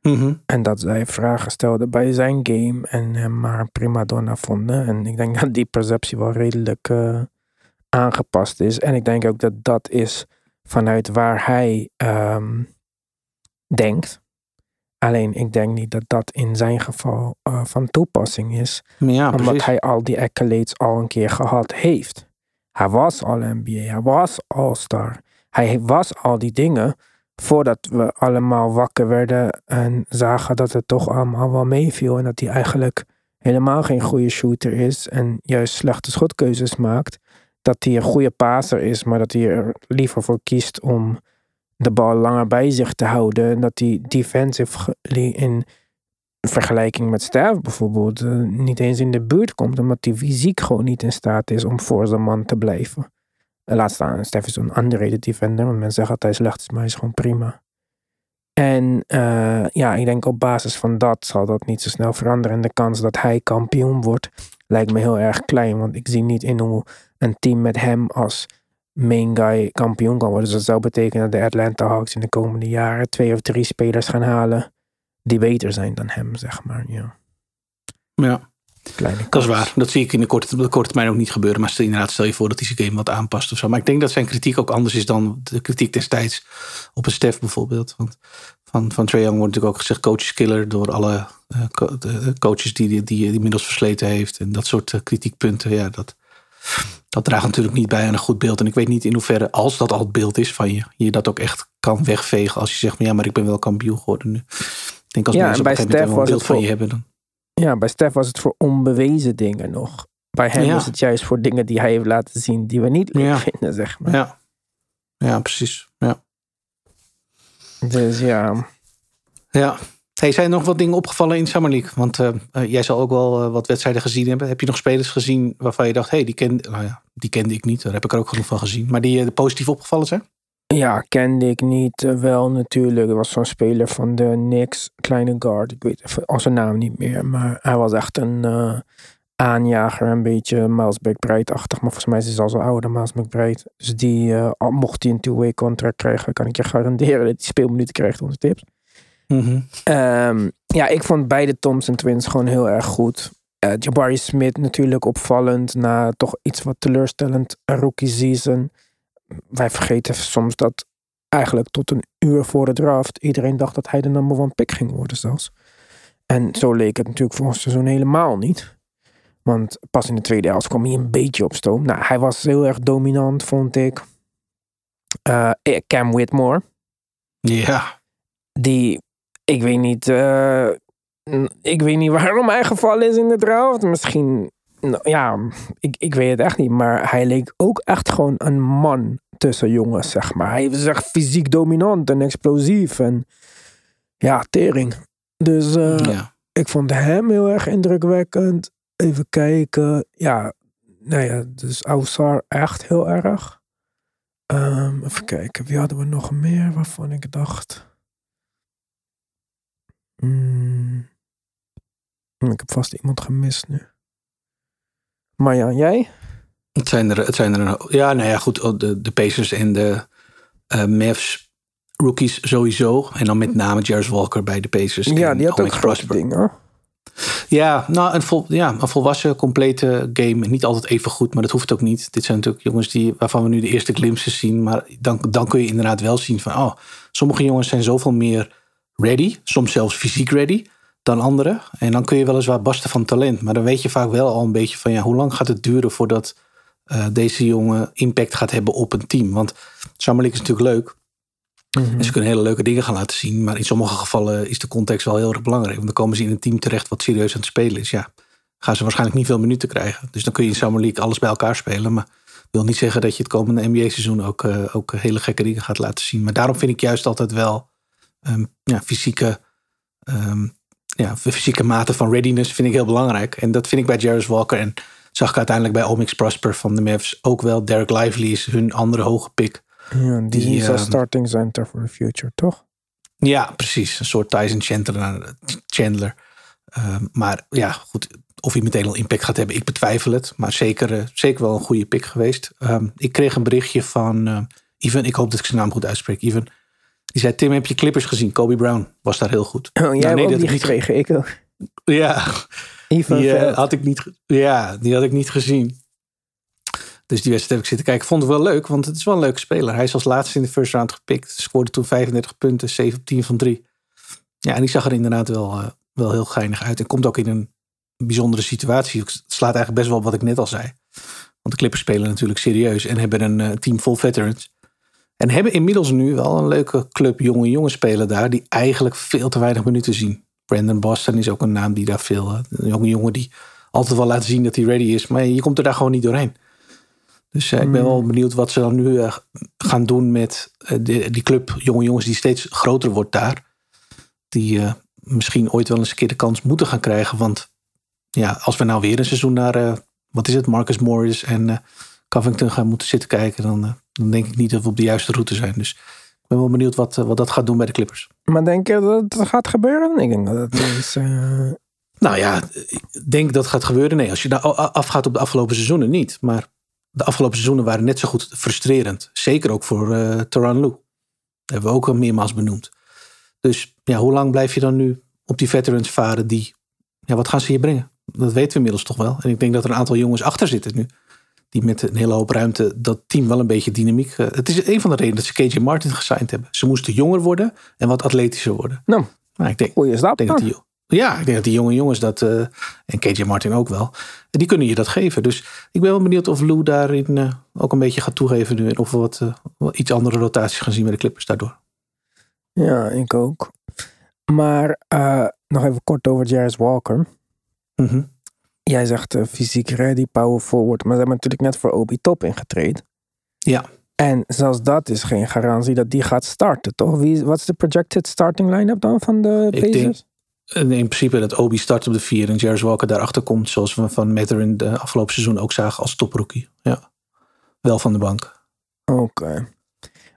B: Mm -hmm.
A: En dat zij vragen stelden bij zijn game en hem maar prima donna vonden. En ik denk dat die perceptie wel redelijk uh, aangepast is. En ik denk ook dat dat is vanuit waar hij um, denkt. Alleen ik denk niet dat dat in zijn geval uh, van toepassing is.
B: Ja,
A: omdat
B: precies.
A: hij al die accolades al een keer gehad heeft. Hij was al NBA, hij was All-Star. Hij was al die dingen voordat we allemaal wakker werden en zagen dat het toch allemaal wel meeviel. En dat hij eigenlijk helemaal geen goede shooter is en juist slechte schotkeuzes maakt. Dat hij een goede passer is, maar dat hij er liever voor kiest om de bal langer bij zich te houden. En dat hij defensive in vergelijking met Stef bijvoorbeeld uh, niet eens in de buurt komt, omdat hij fysiek gewoon niet in staat is om voor zijn man te blijven. Laat staan, Stef is een underrated defender, want mensen zeggen dat hij slecht is, maar hij is gewoon prima. En uh, ja, ik denk op basis van dat zal dat niet zo snel veranderen. En de kans dat hij kampioen wordt, lijkt me heel erg klein. Want ik zie niet in hoe een team met hem als main guy kampioen kan worden. Dus dat zou betekenen dat de Atlanta Hawks in de komende jaren twee of drie spelers gaan halen die beter zijn dan hem, zeg maar. Ja.
B: Ja.
A: Kleine
B: dat is waar. Dat zie ik in de korte, de korte termijn ook niet gebeuren. Maar inderdaad, stel je voor dat hij zijn game wat aanpast of zo. Maar ik denk dat zijn kritiek ook anders is dan de kritiek destijds op een Stef bijvoorbeeld. Want van, van Trae Young wordt natuurlijk ook gezegd coacheskiller door alle uh, co coaches die, die, die, die inmiddels versleten heeft. En dat soort uh, kritiekpunten, ja, dat, dat draagt natuurlijk niet bij aan een goed beeld. En ik weet niet in hoeverre, als dat al het beeld is van je, je dat ook echt kan wegvegen als je zegt, maar ja, maar ik ben wel kampioen geworden nu. Ik denk als
A: ja,
B: mensen
A: bij
B: op een gegeven moment
A: Stef was
B: een beeld
A: het
B: van je hebben, dan
A: Ja, bij Stef was het voor onbewezen dingen nog. Bij hem
B: Ja.
A: is het juist voor dingen die hij heeft laten zien die we niet leuk
B: Ja.
A: vinden, zeg maar.
B: Ja, ja precies. Ja.
A: Dus ja.
B: ja. Hey, zijn er nog wat dingen opgevallen in Summer League? Want eh, eh, jij zal ook wel eh, wat wedstrijden gezien hebben. Heb je nog spelers gezien waarvan je dacht, hé, die, kende, nou ja, die kende ik niet. Daar heb ik er ook genoeg van gezien. Maar die positief opgevallen zijn?
A: Ja, kende ik niet. eh, wel natuurlijk. Er was zo'n speler van de Knicks, kleine guard. Ik weet even al zijn naam niet meer. Maar hij was echt een eh, aanjager. Een beetje Miles McBride-achtig. Maar volgens mij is hij al zo ouder, Miles McBride. Dus die, al mocht hij een two-way contract krijgen, kan ik je garanderen dat hij speelminuten krijgt onder tips. Ehm, ja, ik vond beide Thompson Twins gewoon heel erg goed. Jabari Smith natuurlijk opvallend na toch iets wat teleurstellend rookie season. Wij vergeten soms dat eigenlijk tot een uur voor de draft iedereen dacht dat hij de number one pick ging worden zelfs. En zo leek het natuurlijk voor ons seizoen helemaal niet. Want pas in de tweede helft kwam hij een beetje op stoom. Nou, hij was heel erg dominant, vond ik. Eh, Cam Whitmore
B: Ja.
A: die, ik weet niet, eh, ik weet niet waarom hij gevallen is in de draft. Misschien, nou, ja, ik, ik weet het echt niet. Maar hij leek ook echt gewoon een man tussen jongens, zeg maar. Hij was echt fysiek dominant en explosief en ja, tering. Dus eh,
B: ja.
A: ik vond hem heel erg indrukwekkend. Even kijken. Ja, nou ja, dus Ausar echt heel erg. Ehm, even kijken, wie hadden we nog meer waarvan ik dacht. Hmm. Ik heb vast iemand gemist nu. Maar ja, jij?
B: Het zijn er, het zijn er een, ja, nou ja, goed. oh, De, de Pacers en de eh Mavs rookies sowieso. En dan met name Jarvis Walker bij de Pacers.
A: Ja, die had ook grote dingen. hoor.
B: Ja, nou, een, vol, ja, een volwassen, complete game. Niet altijd even goed, maar dat hoeft ook niet. Dit zijn natuurlijk jongens die, waarvan we nu de eerste glimpses zien. Maar dan, dan kun je inderdaad wel zien van... Oh, sommige jongens zijn zoveel meer ready. Soms zelfs fysiek ready dan anderen. En dan kun je weliswaar barsten van talent. Maar dan weet je vaak wel al een beetje van... Ja, hoe lang gaat het duren voordat eh, deze jongen impact gaat hebben op een team? Want Summer League is natuurlijk leuk.
A: Mhm.
B: En ze kunnen hele leuke dingen gaan laten zien. Maar in sommige gevallen is de context wel heel erg belangrijk. Want dan komen ze in een team terecht wat serieus aan het spelen is. Ja, gaan ze waarschijnlijk niet veel minuten krijgen. Dus dan kun je in Summer League alles bij elkaar spelen. Maar wil niet zeggen dat je het komende NBA-seizoen ook, uh, ook hele gekke dingen gaat laten zien. Maar daarom vind ik juist altijd wel um, ja, fysieke, um, ja, fysieke mate van readiness vind ik heel belangrijk. En dat vind ik bij Jarvis Walker. En zag ik uiteindelijk bij Omix Prosper van de Mavs ook wel. Derek Lively is hun andere hoge pick.
A: Ja, die, die is als starting center for the future, toch?
B: Ja, precies. Een soort Tyson Chandler. Chandler. Uh, maar ja, goed. Of hij meteen al impact gaat hebben, ik betwijfel het. Maar zeker, uh, zeker wel een goede pick geweest. Um, ik kreeg een berichtje van uh, Ivan. Ik hoop dat ik zijn naam goed uitspreek. Ivan. Die zei, Tim, heb je Clippers gezien? Kobe Brown was daar heel goed.
A: Oh, jij nou, nee, dat niet gekregen, ik ook.
B: Ja, Ivan die, uh, had ik niet, ja, die had ik niet gezien. Dus die wedstrijd heb ik zitten kijken. Ik vond het wel leuk, want het is wel een leuke speler. Hij is als laatste in de first round gepikt. Scoorde toen 35 punten, 7 op 10 van 3. Ja, en die zag er inderdaad wel, uh, wel heel geinig uit. En komt ook in een bijzondere situatie. Het slaat eigenlijk best wel wat ik net al zei. Want de Clippers spelen natuurlijk serieus en hebben een uh, team vol veterans. En hebben inmiddels nu wel een leuke club jonge jongens spelen daar. Die eigenlijk veel te weinig minuten zien. Brandon Boston is ook een naam die daar veel. Uh, een jonge jongen die altijd wel laat zien dat hij ready is. Maar je komt er daar gewoon niet doorheen. Dus uh, ik ben wel hmm. benieuwd wat ze dan nu gaan doen met die, die club jonge jongens die steeds groter wordt daar. Die misschien ooit wel eens een keer de kans moeten gaan krijgen. Want ja, als we nou weer een seizoen naar, wat is het, Marcus Morris en Covington gaan moeten zitten kijken, dan, dan denk ik niet dat we op de juiste route zijn. Dus ik ben wel benieuwd wat, wat dat gaat doen bij de Clippers.
A: Maar denk je dat het gaat gebeuren? Ik denk dat het is.
B: Nou ja, ik denk dat het gaat gebeuren. Nee, als je nou afgaat op de afgelopen seizoenen niet. Maar de afgelopen seizoenen waren net zo goed frustrerend. Zeker ook voor uh, Taran Lou. Dat hebben we ook al meermaals benoemd. Dus ja, hoe lang blijf je dan nu op die veterans varen die... Ja, wat gaan ze hier brengen? Dat weten we inmiddels toch wel. En ik denk dat er een aantal jongens achter zitten nu. Die met een hele hoop ruimte dat team wel een beetje dynamiek. Uh, het is een van de redenen dat ze KJ Martin gesigned hebben. Ze moesten jonger worden en wat atletischer worden.
A: Nou,
B: maar ik denk,
A: goeie stap.
B: Denk dat die, ja, ik denk dat die jonge jongens dat. Uh, en KJ Martin ook wel. Die kunnen je dat geven. Dus ik ben wel benieuwd of Lou daarin uh, ook een beetje gaat toegeven nu. En of we wat, wat iets andere rotaties gaan zien bij de Clippers daardoor.
A: Ja, ik ook. Maar nog even kort over Jarvis Walker.
B: Mhm.
A: Jij zegt uh, fysiek ready, power forward. Maar ze hebben natuurlijk net voor Obi Top ingetreden.
B: Ja.
A: En zelfs dat is geen garantie dat die gaat starten, toch? Wie, wat is de projected starting line-up dan van de Pacers? Ik denk
B: in principe dat Obi start op de vier en Jarvis Walker daarachter komt. Zoals we van Matter in de afgelopen seizoen ook zagen als toprookie. Ja. Wel van de bank.
A: Oké.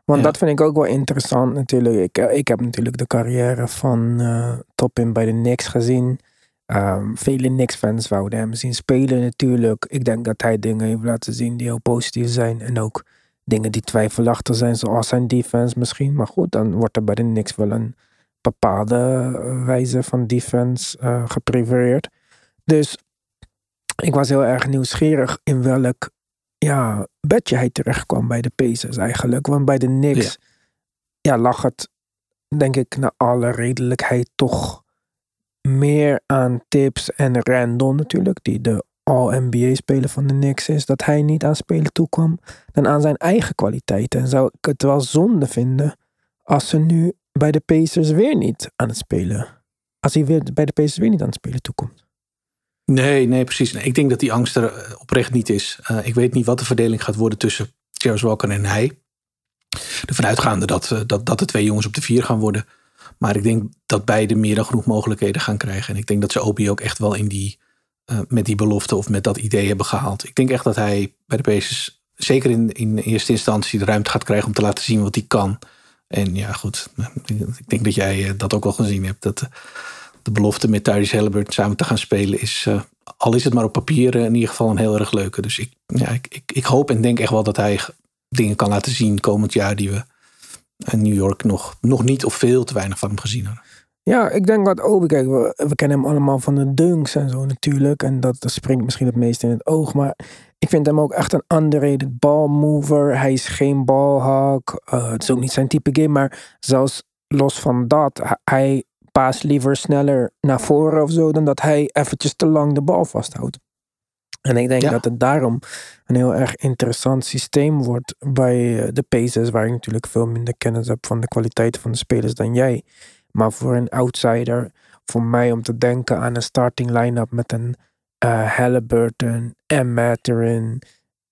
A: Want dat vind ik ook wel interessant natuurlijk. Ik, eh, ik heb natuurlijk de carrière van uh, Topin bij de Knicks gezien. Um, vele Knicks-fans wouden hem zien spelen natuurlijk. Ik denk dat hij dingen heeft laten zien die heel positief zijn. En ook dingen die twijfelachtig zijn, zoals zijn defense misschien. Maar goed, dan wordt er bij de Knicks wel een bepaalde eh, wijze van defense uh, geprefereerd. Dus ik was heel erg nieuwsgierig in welk ja, bedje hij terecht kwam bij de Pacers eigenlijk. Want bij de Knicks ja. ja lag het, denk ik, naar alle redelijkheid toch meer aan tips en Randall natuurlijk, die de All-NBA-speler van de Knicks is, dat hij niet aan spelen toekwam, dan aan zijn eigen kwaliteiten. En zou ik het wel zonde vinden als ze nu bij de Pacers weer niet aan het spelen. Als hij weer bij de Pacers weer niet aan het spelen toekomt.
B: Nee, nee, precies. ik denk dat die angst er eh, oprecht niet is. Uh, ik weet niet wat de verdeling gaat worden tussen Charles Walker en hij. Ervan uitgaande dat, uh, dat, dat de twee jongens op de vier gaan worden. Maar ik denk dat beide meer dan genoeg mogelijkheden gaan krijgen. En ik denk dat ze Obi ook echt wel in die, uh, met die belofte of met dat idee hebben gehaald. Ik denk echt dat hij bij de Pacers zeker in, in eerste instantie de ruimte gaat krijgen om te laten zien wat hij kan. En ja, goed. Ik denk dat jij eh, dat ook al gezien hebt. Dat de belofte met Tyrese Halliburton samen te gaan spelen is, al is het maar op papier, in ieder geval een heel erg leuke. Dus ik, ja, ik, ik, ik hoop en denk echt wel dat hij dingen kan laten zien komend jaar die we en New York nog, nog niet of veel te weinig van hem gezien hadden.
A: Ja, ik denk dat Obi, kijk, we, kennen hem allemaal van de dunks en zo natuurlijk. En dat, dat springt misschien het meest in het oog. Maar ik vind hem ook echt een underrated ballmover. Hij is geen ballhawk. Uh, het is ook niet zijn type game. Maar zelfs los van dat, hij paast liever sneller naar voren of zo. Dan dat hij eventjes te lang de bal vasthoudt. En ik denk dat het daarom een heel erg interessant systeem wordt bij eh, de Pacers, waar ik natuurlijk veel minder kennis heb van de kwaliteiten van de spelers dan jij. Maar voor een outsider, voor mij om te denken aan een starting line-up met een uh, Halliburton en Matterin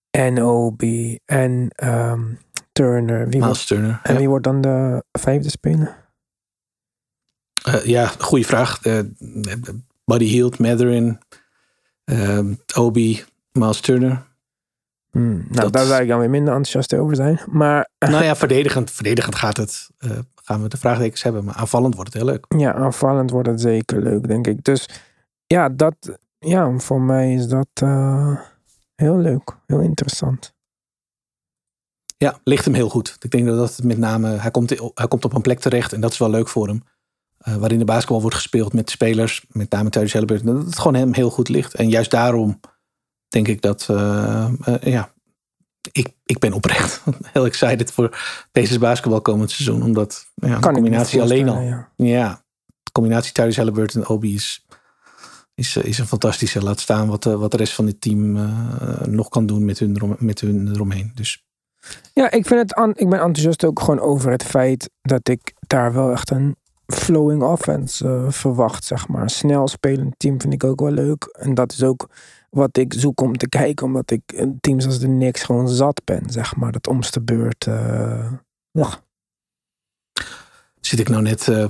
A: En Obi. En ehm, Turner. Wie wordt,
B: Turner.
A: en
B: ja.
A: wie wordt dan de vijfde speler?
B: Eh, ja, goede vraag. Eh, Buddy Hield, Matherin, Obi, Miles Turner.
A: Hmm, nou,
B: Dat-
A: daar zou ik dan weer minder enthousiast over zijn. Maar
B: nou ja, verdedigend, verdedigend gaat het, eh, gaan we de vraagtekens hebben. Maar aanvallend wordt het heel leuk.
A: ja, aanvallend wordt het zeker leuk, denk ik. Dus ja, dat, ja voor mij is dat eh, heel leuk. Heel interessant.
B: Ja, ligt hem heel goed. Ik denk dat dat met name, hij komt, hij komt op een plek terecht en dat is wel leuk voor hem. Eh, waarin de basketbal wordt gespeeld met de spelers, met name tijdens Halliburton. Dat het gewoon hem heel goed ligt. En juist daarom denk ik dat, eh, eh, ja, ik, ik ben oprecht heel excited voor deze basketbal komend seizoen. Omdat ja, de combinatie alleen al.
A: ja.
B: Ja, de combinatie thuis Halliburton en Obi is, is, is een fantastische. Laat staan wat, de- wat de rest van dit team nog kan doen met hun, met hun eromheen. Dus
A: Ja, ik, vind het ik ben enthousiast ook gewoon over het feit dat ik daar wel echt een flowing offense eh, verwacht, zeg maar. Snel spelend team vind ik ook wel leuk. En dat is ook wat ik zoek om te kijken, omdat ik teams als de Knicks gewoon zat ben, zeg maar. Dat omste beurt. eh, ja.
B: zit ik nou net eh,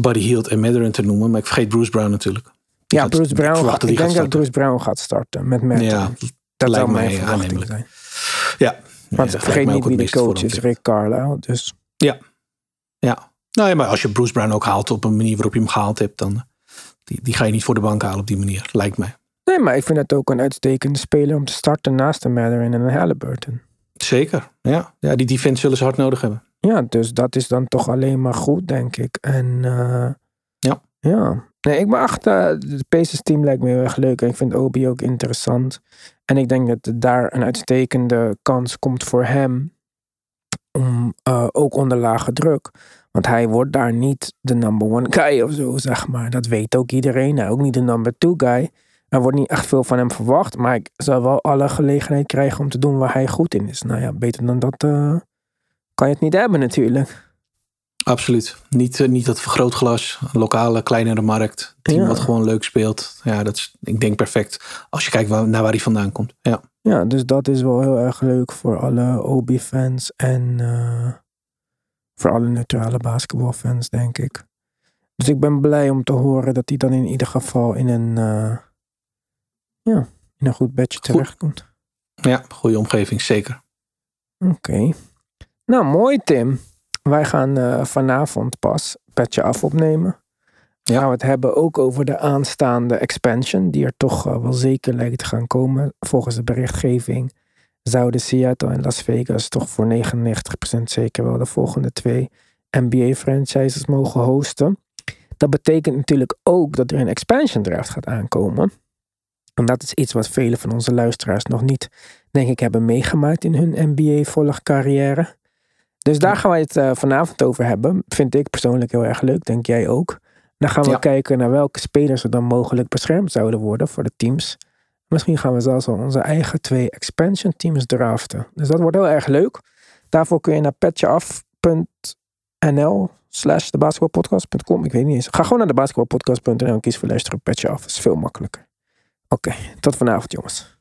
B: Buddy Hield en Matherin te noemen. Maar ik vergeet Bruce Brown natuurlijk.
A: Ja, Bruce
B: ik
A: Brown. gaat- ik
B: die
A: denk dat Bruce Brown gaat starten met Matt.
B: Ja,
A: dat
B: lijkt
A: zou
B: mij
A: mijn verwachting zijn.
B: ja.
A: Want
B: Ja,
A: vergeet niet wie de coach is. Rick Carlisle. Dus
B: Ja. Nou ja, maar als je Bruce Brown ook haalt op een manier waarop je hem gehaald hebt, dan die, die ga je niet voor de bank halen op die manier, lijkt mij.
A: nee, maar ik vind het ook een uitstekende speler om te starten naast de Matherin en de Halliburton.
B: Zeker. Ja, ja die defense zullen ze hard nodig hebben.
A: Ja, dus dat is dan toch alleen maar goed, denk ik. En eh,
B: Ja.
A: Ja. Nee, ik ben achter. Het Pacers team lijkt me heel erg leuk. En ik vind Obi ook interessant. En ik denk dat daar een uitstekende kans komt voor hem. Om eh, ook onder lage druk. Want hij wordt daar niet de number one guy of zo, zeg maar. Dat weet ook iedereen. Hij ook niet de number two guy. Er wordt niet echt veel van hem verwacht. Maar ik zal wel alle gelegenheid krijgen om te doen waar hij goed in is. Nou ja, beter dan dat eh, kan je het niet hebben natuurlijk.
B: Absoluut. Niet, eh, niet dat vergrootglas, lokale, kleinere markt. Team
A: Ja.
B: wat gewoon leuk speelt. Ja, dat is, ik denk perfect. Als je kijkt waar, naar waar hij vandaan komt. Ja.
A: Ja, dus dat is wel heel erg leuk voor alle Obi-fans en eh, voor alle neutrale basketbalfans, denk ik. Dus ik ben blij om te horen dat hij dan in ieder geval in een, eh, ja, in een goed bedje terechtkomt.
B: ja, goede omgeving, zeker.
A: Oké. Nou, mooi Tim. Wij gaan eh, vanavond pas Petje Af opnemen.
B: Ja.
A: Gaan we het hebben ook over de aanstaande expansion, die er toch eh, wel zeker lijkt te gaan komen. Volgens de berichtgeving zouden Seattle en Las Vegas toch voor 99% zeker wel de volgende twee NBA-franchises mogen hosten. Dat betekent natuurlijk ook dat er een expansion draft gaat aankomen. En dat is iets wat vele van onze luisteraars nog niet, denk ik, hebben meegemaakt in hun NBA-volgcarrière. Dus daar gaan wij het eh, vanavond over hebben. Vind ik persoonlijk heel erg leuk, denk jij ook. Dan gaan we
B: Ja.
A: kijken naar welke spelers er dan mogelijk beschermd zouden worden voor de teams. Misschien gaan we zelfs al onze eigen twee expansion teams draften. Dus dat wordt heel erg leuk. Daarvoor kun je naar petjeaf.nl slash de. Ik weet niet eens. Ga gewoon naar de basketbalpodcast.nl en kies voor luisteren op Petje Af. Dat is veel makkelijker. Oké, tot vanavond jongens.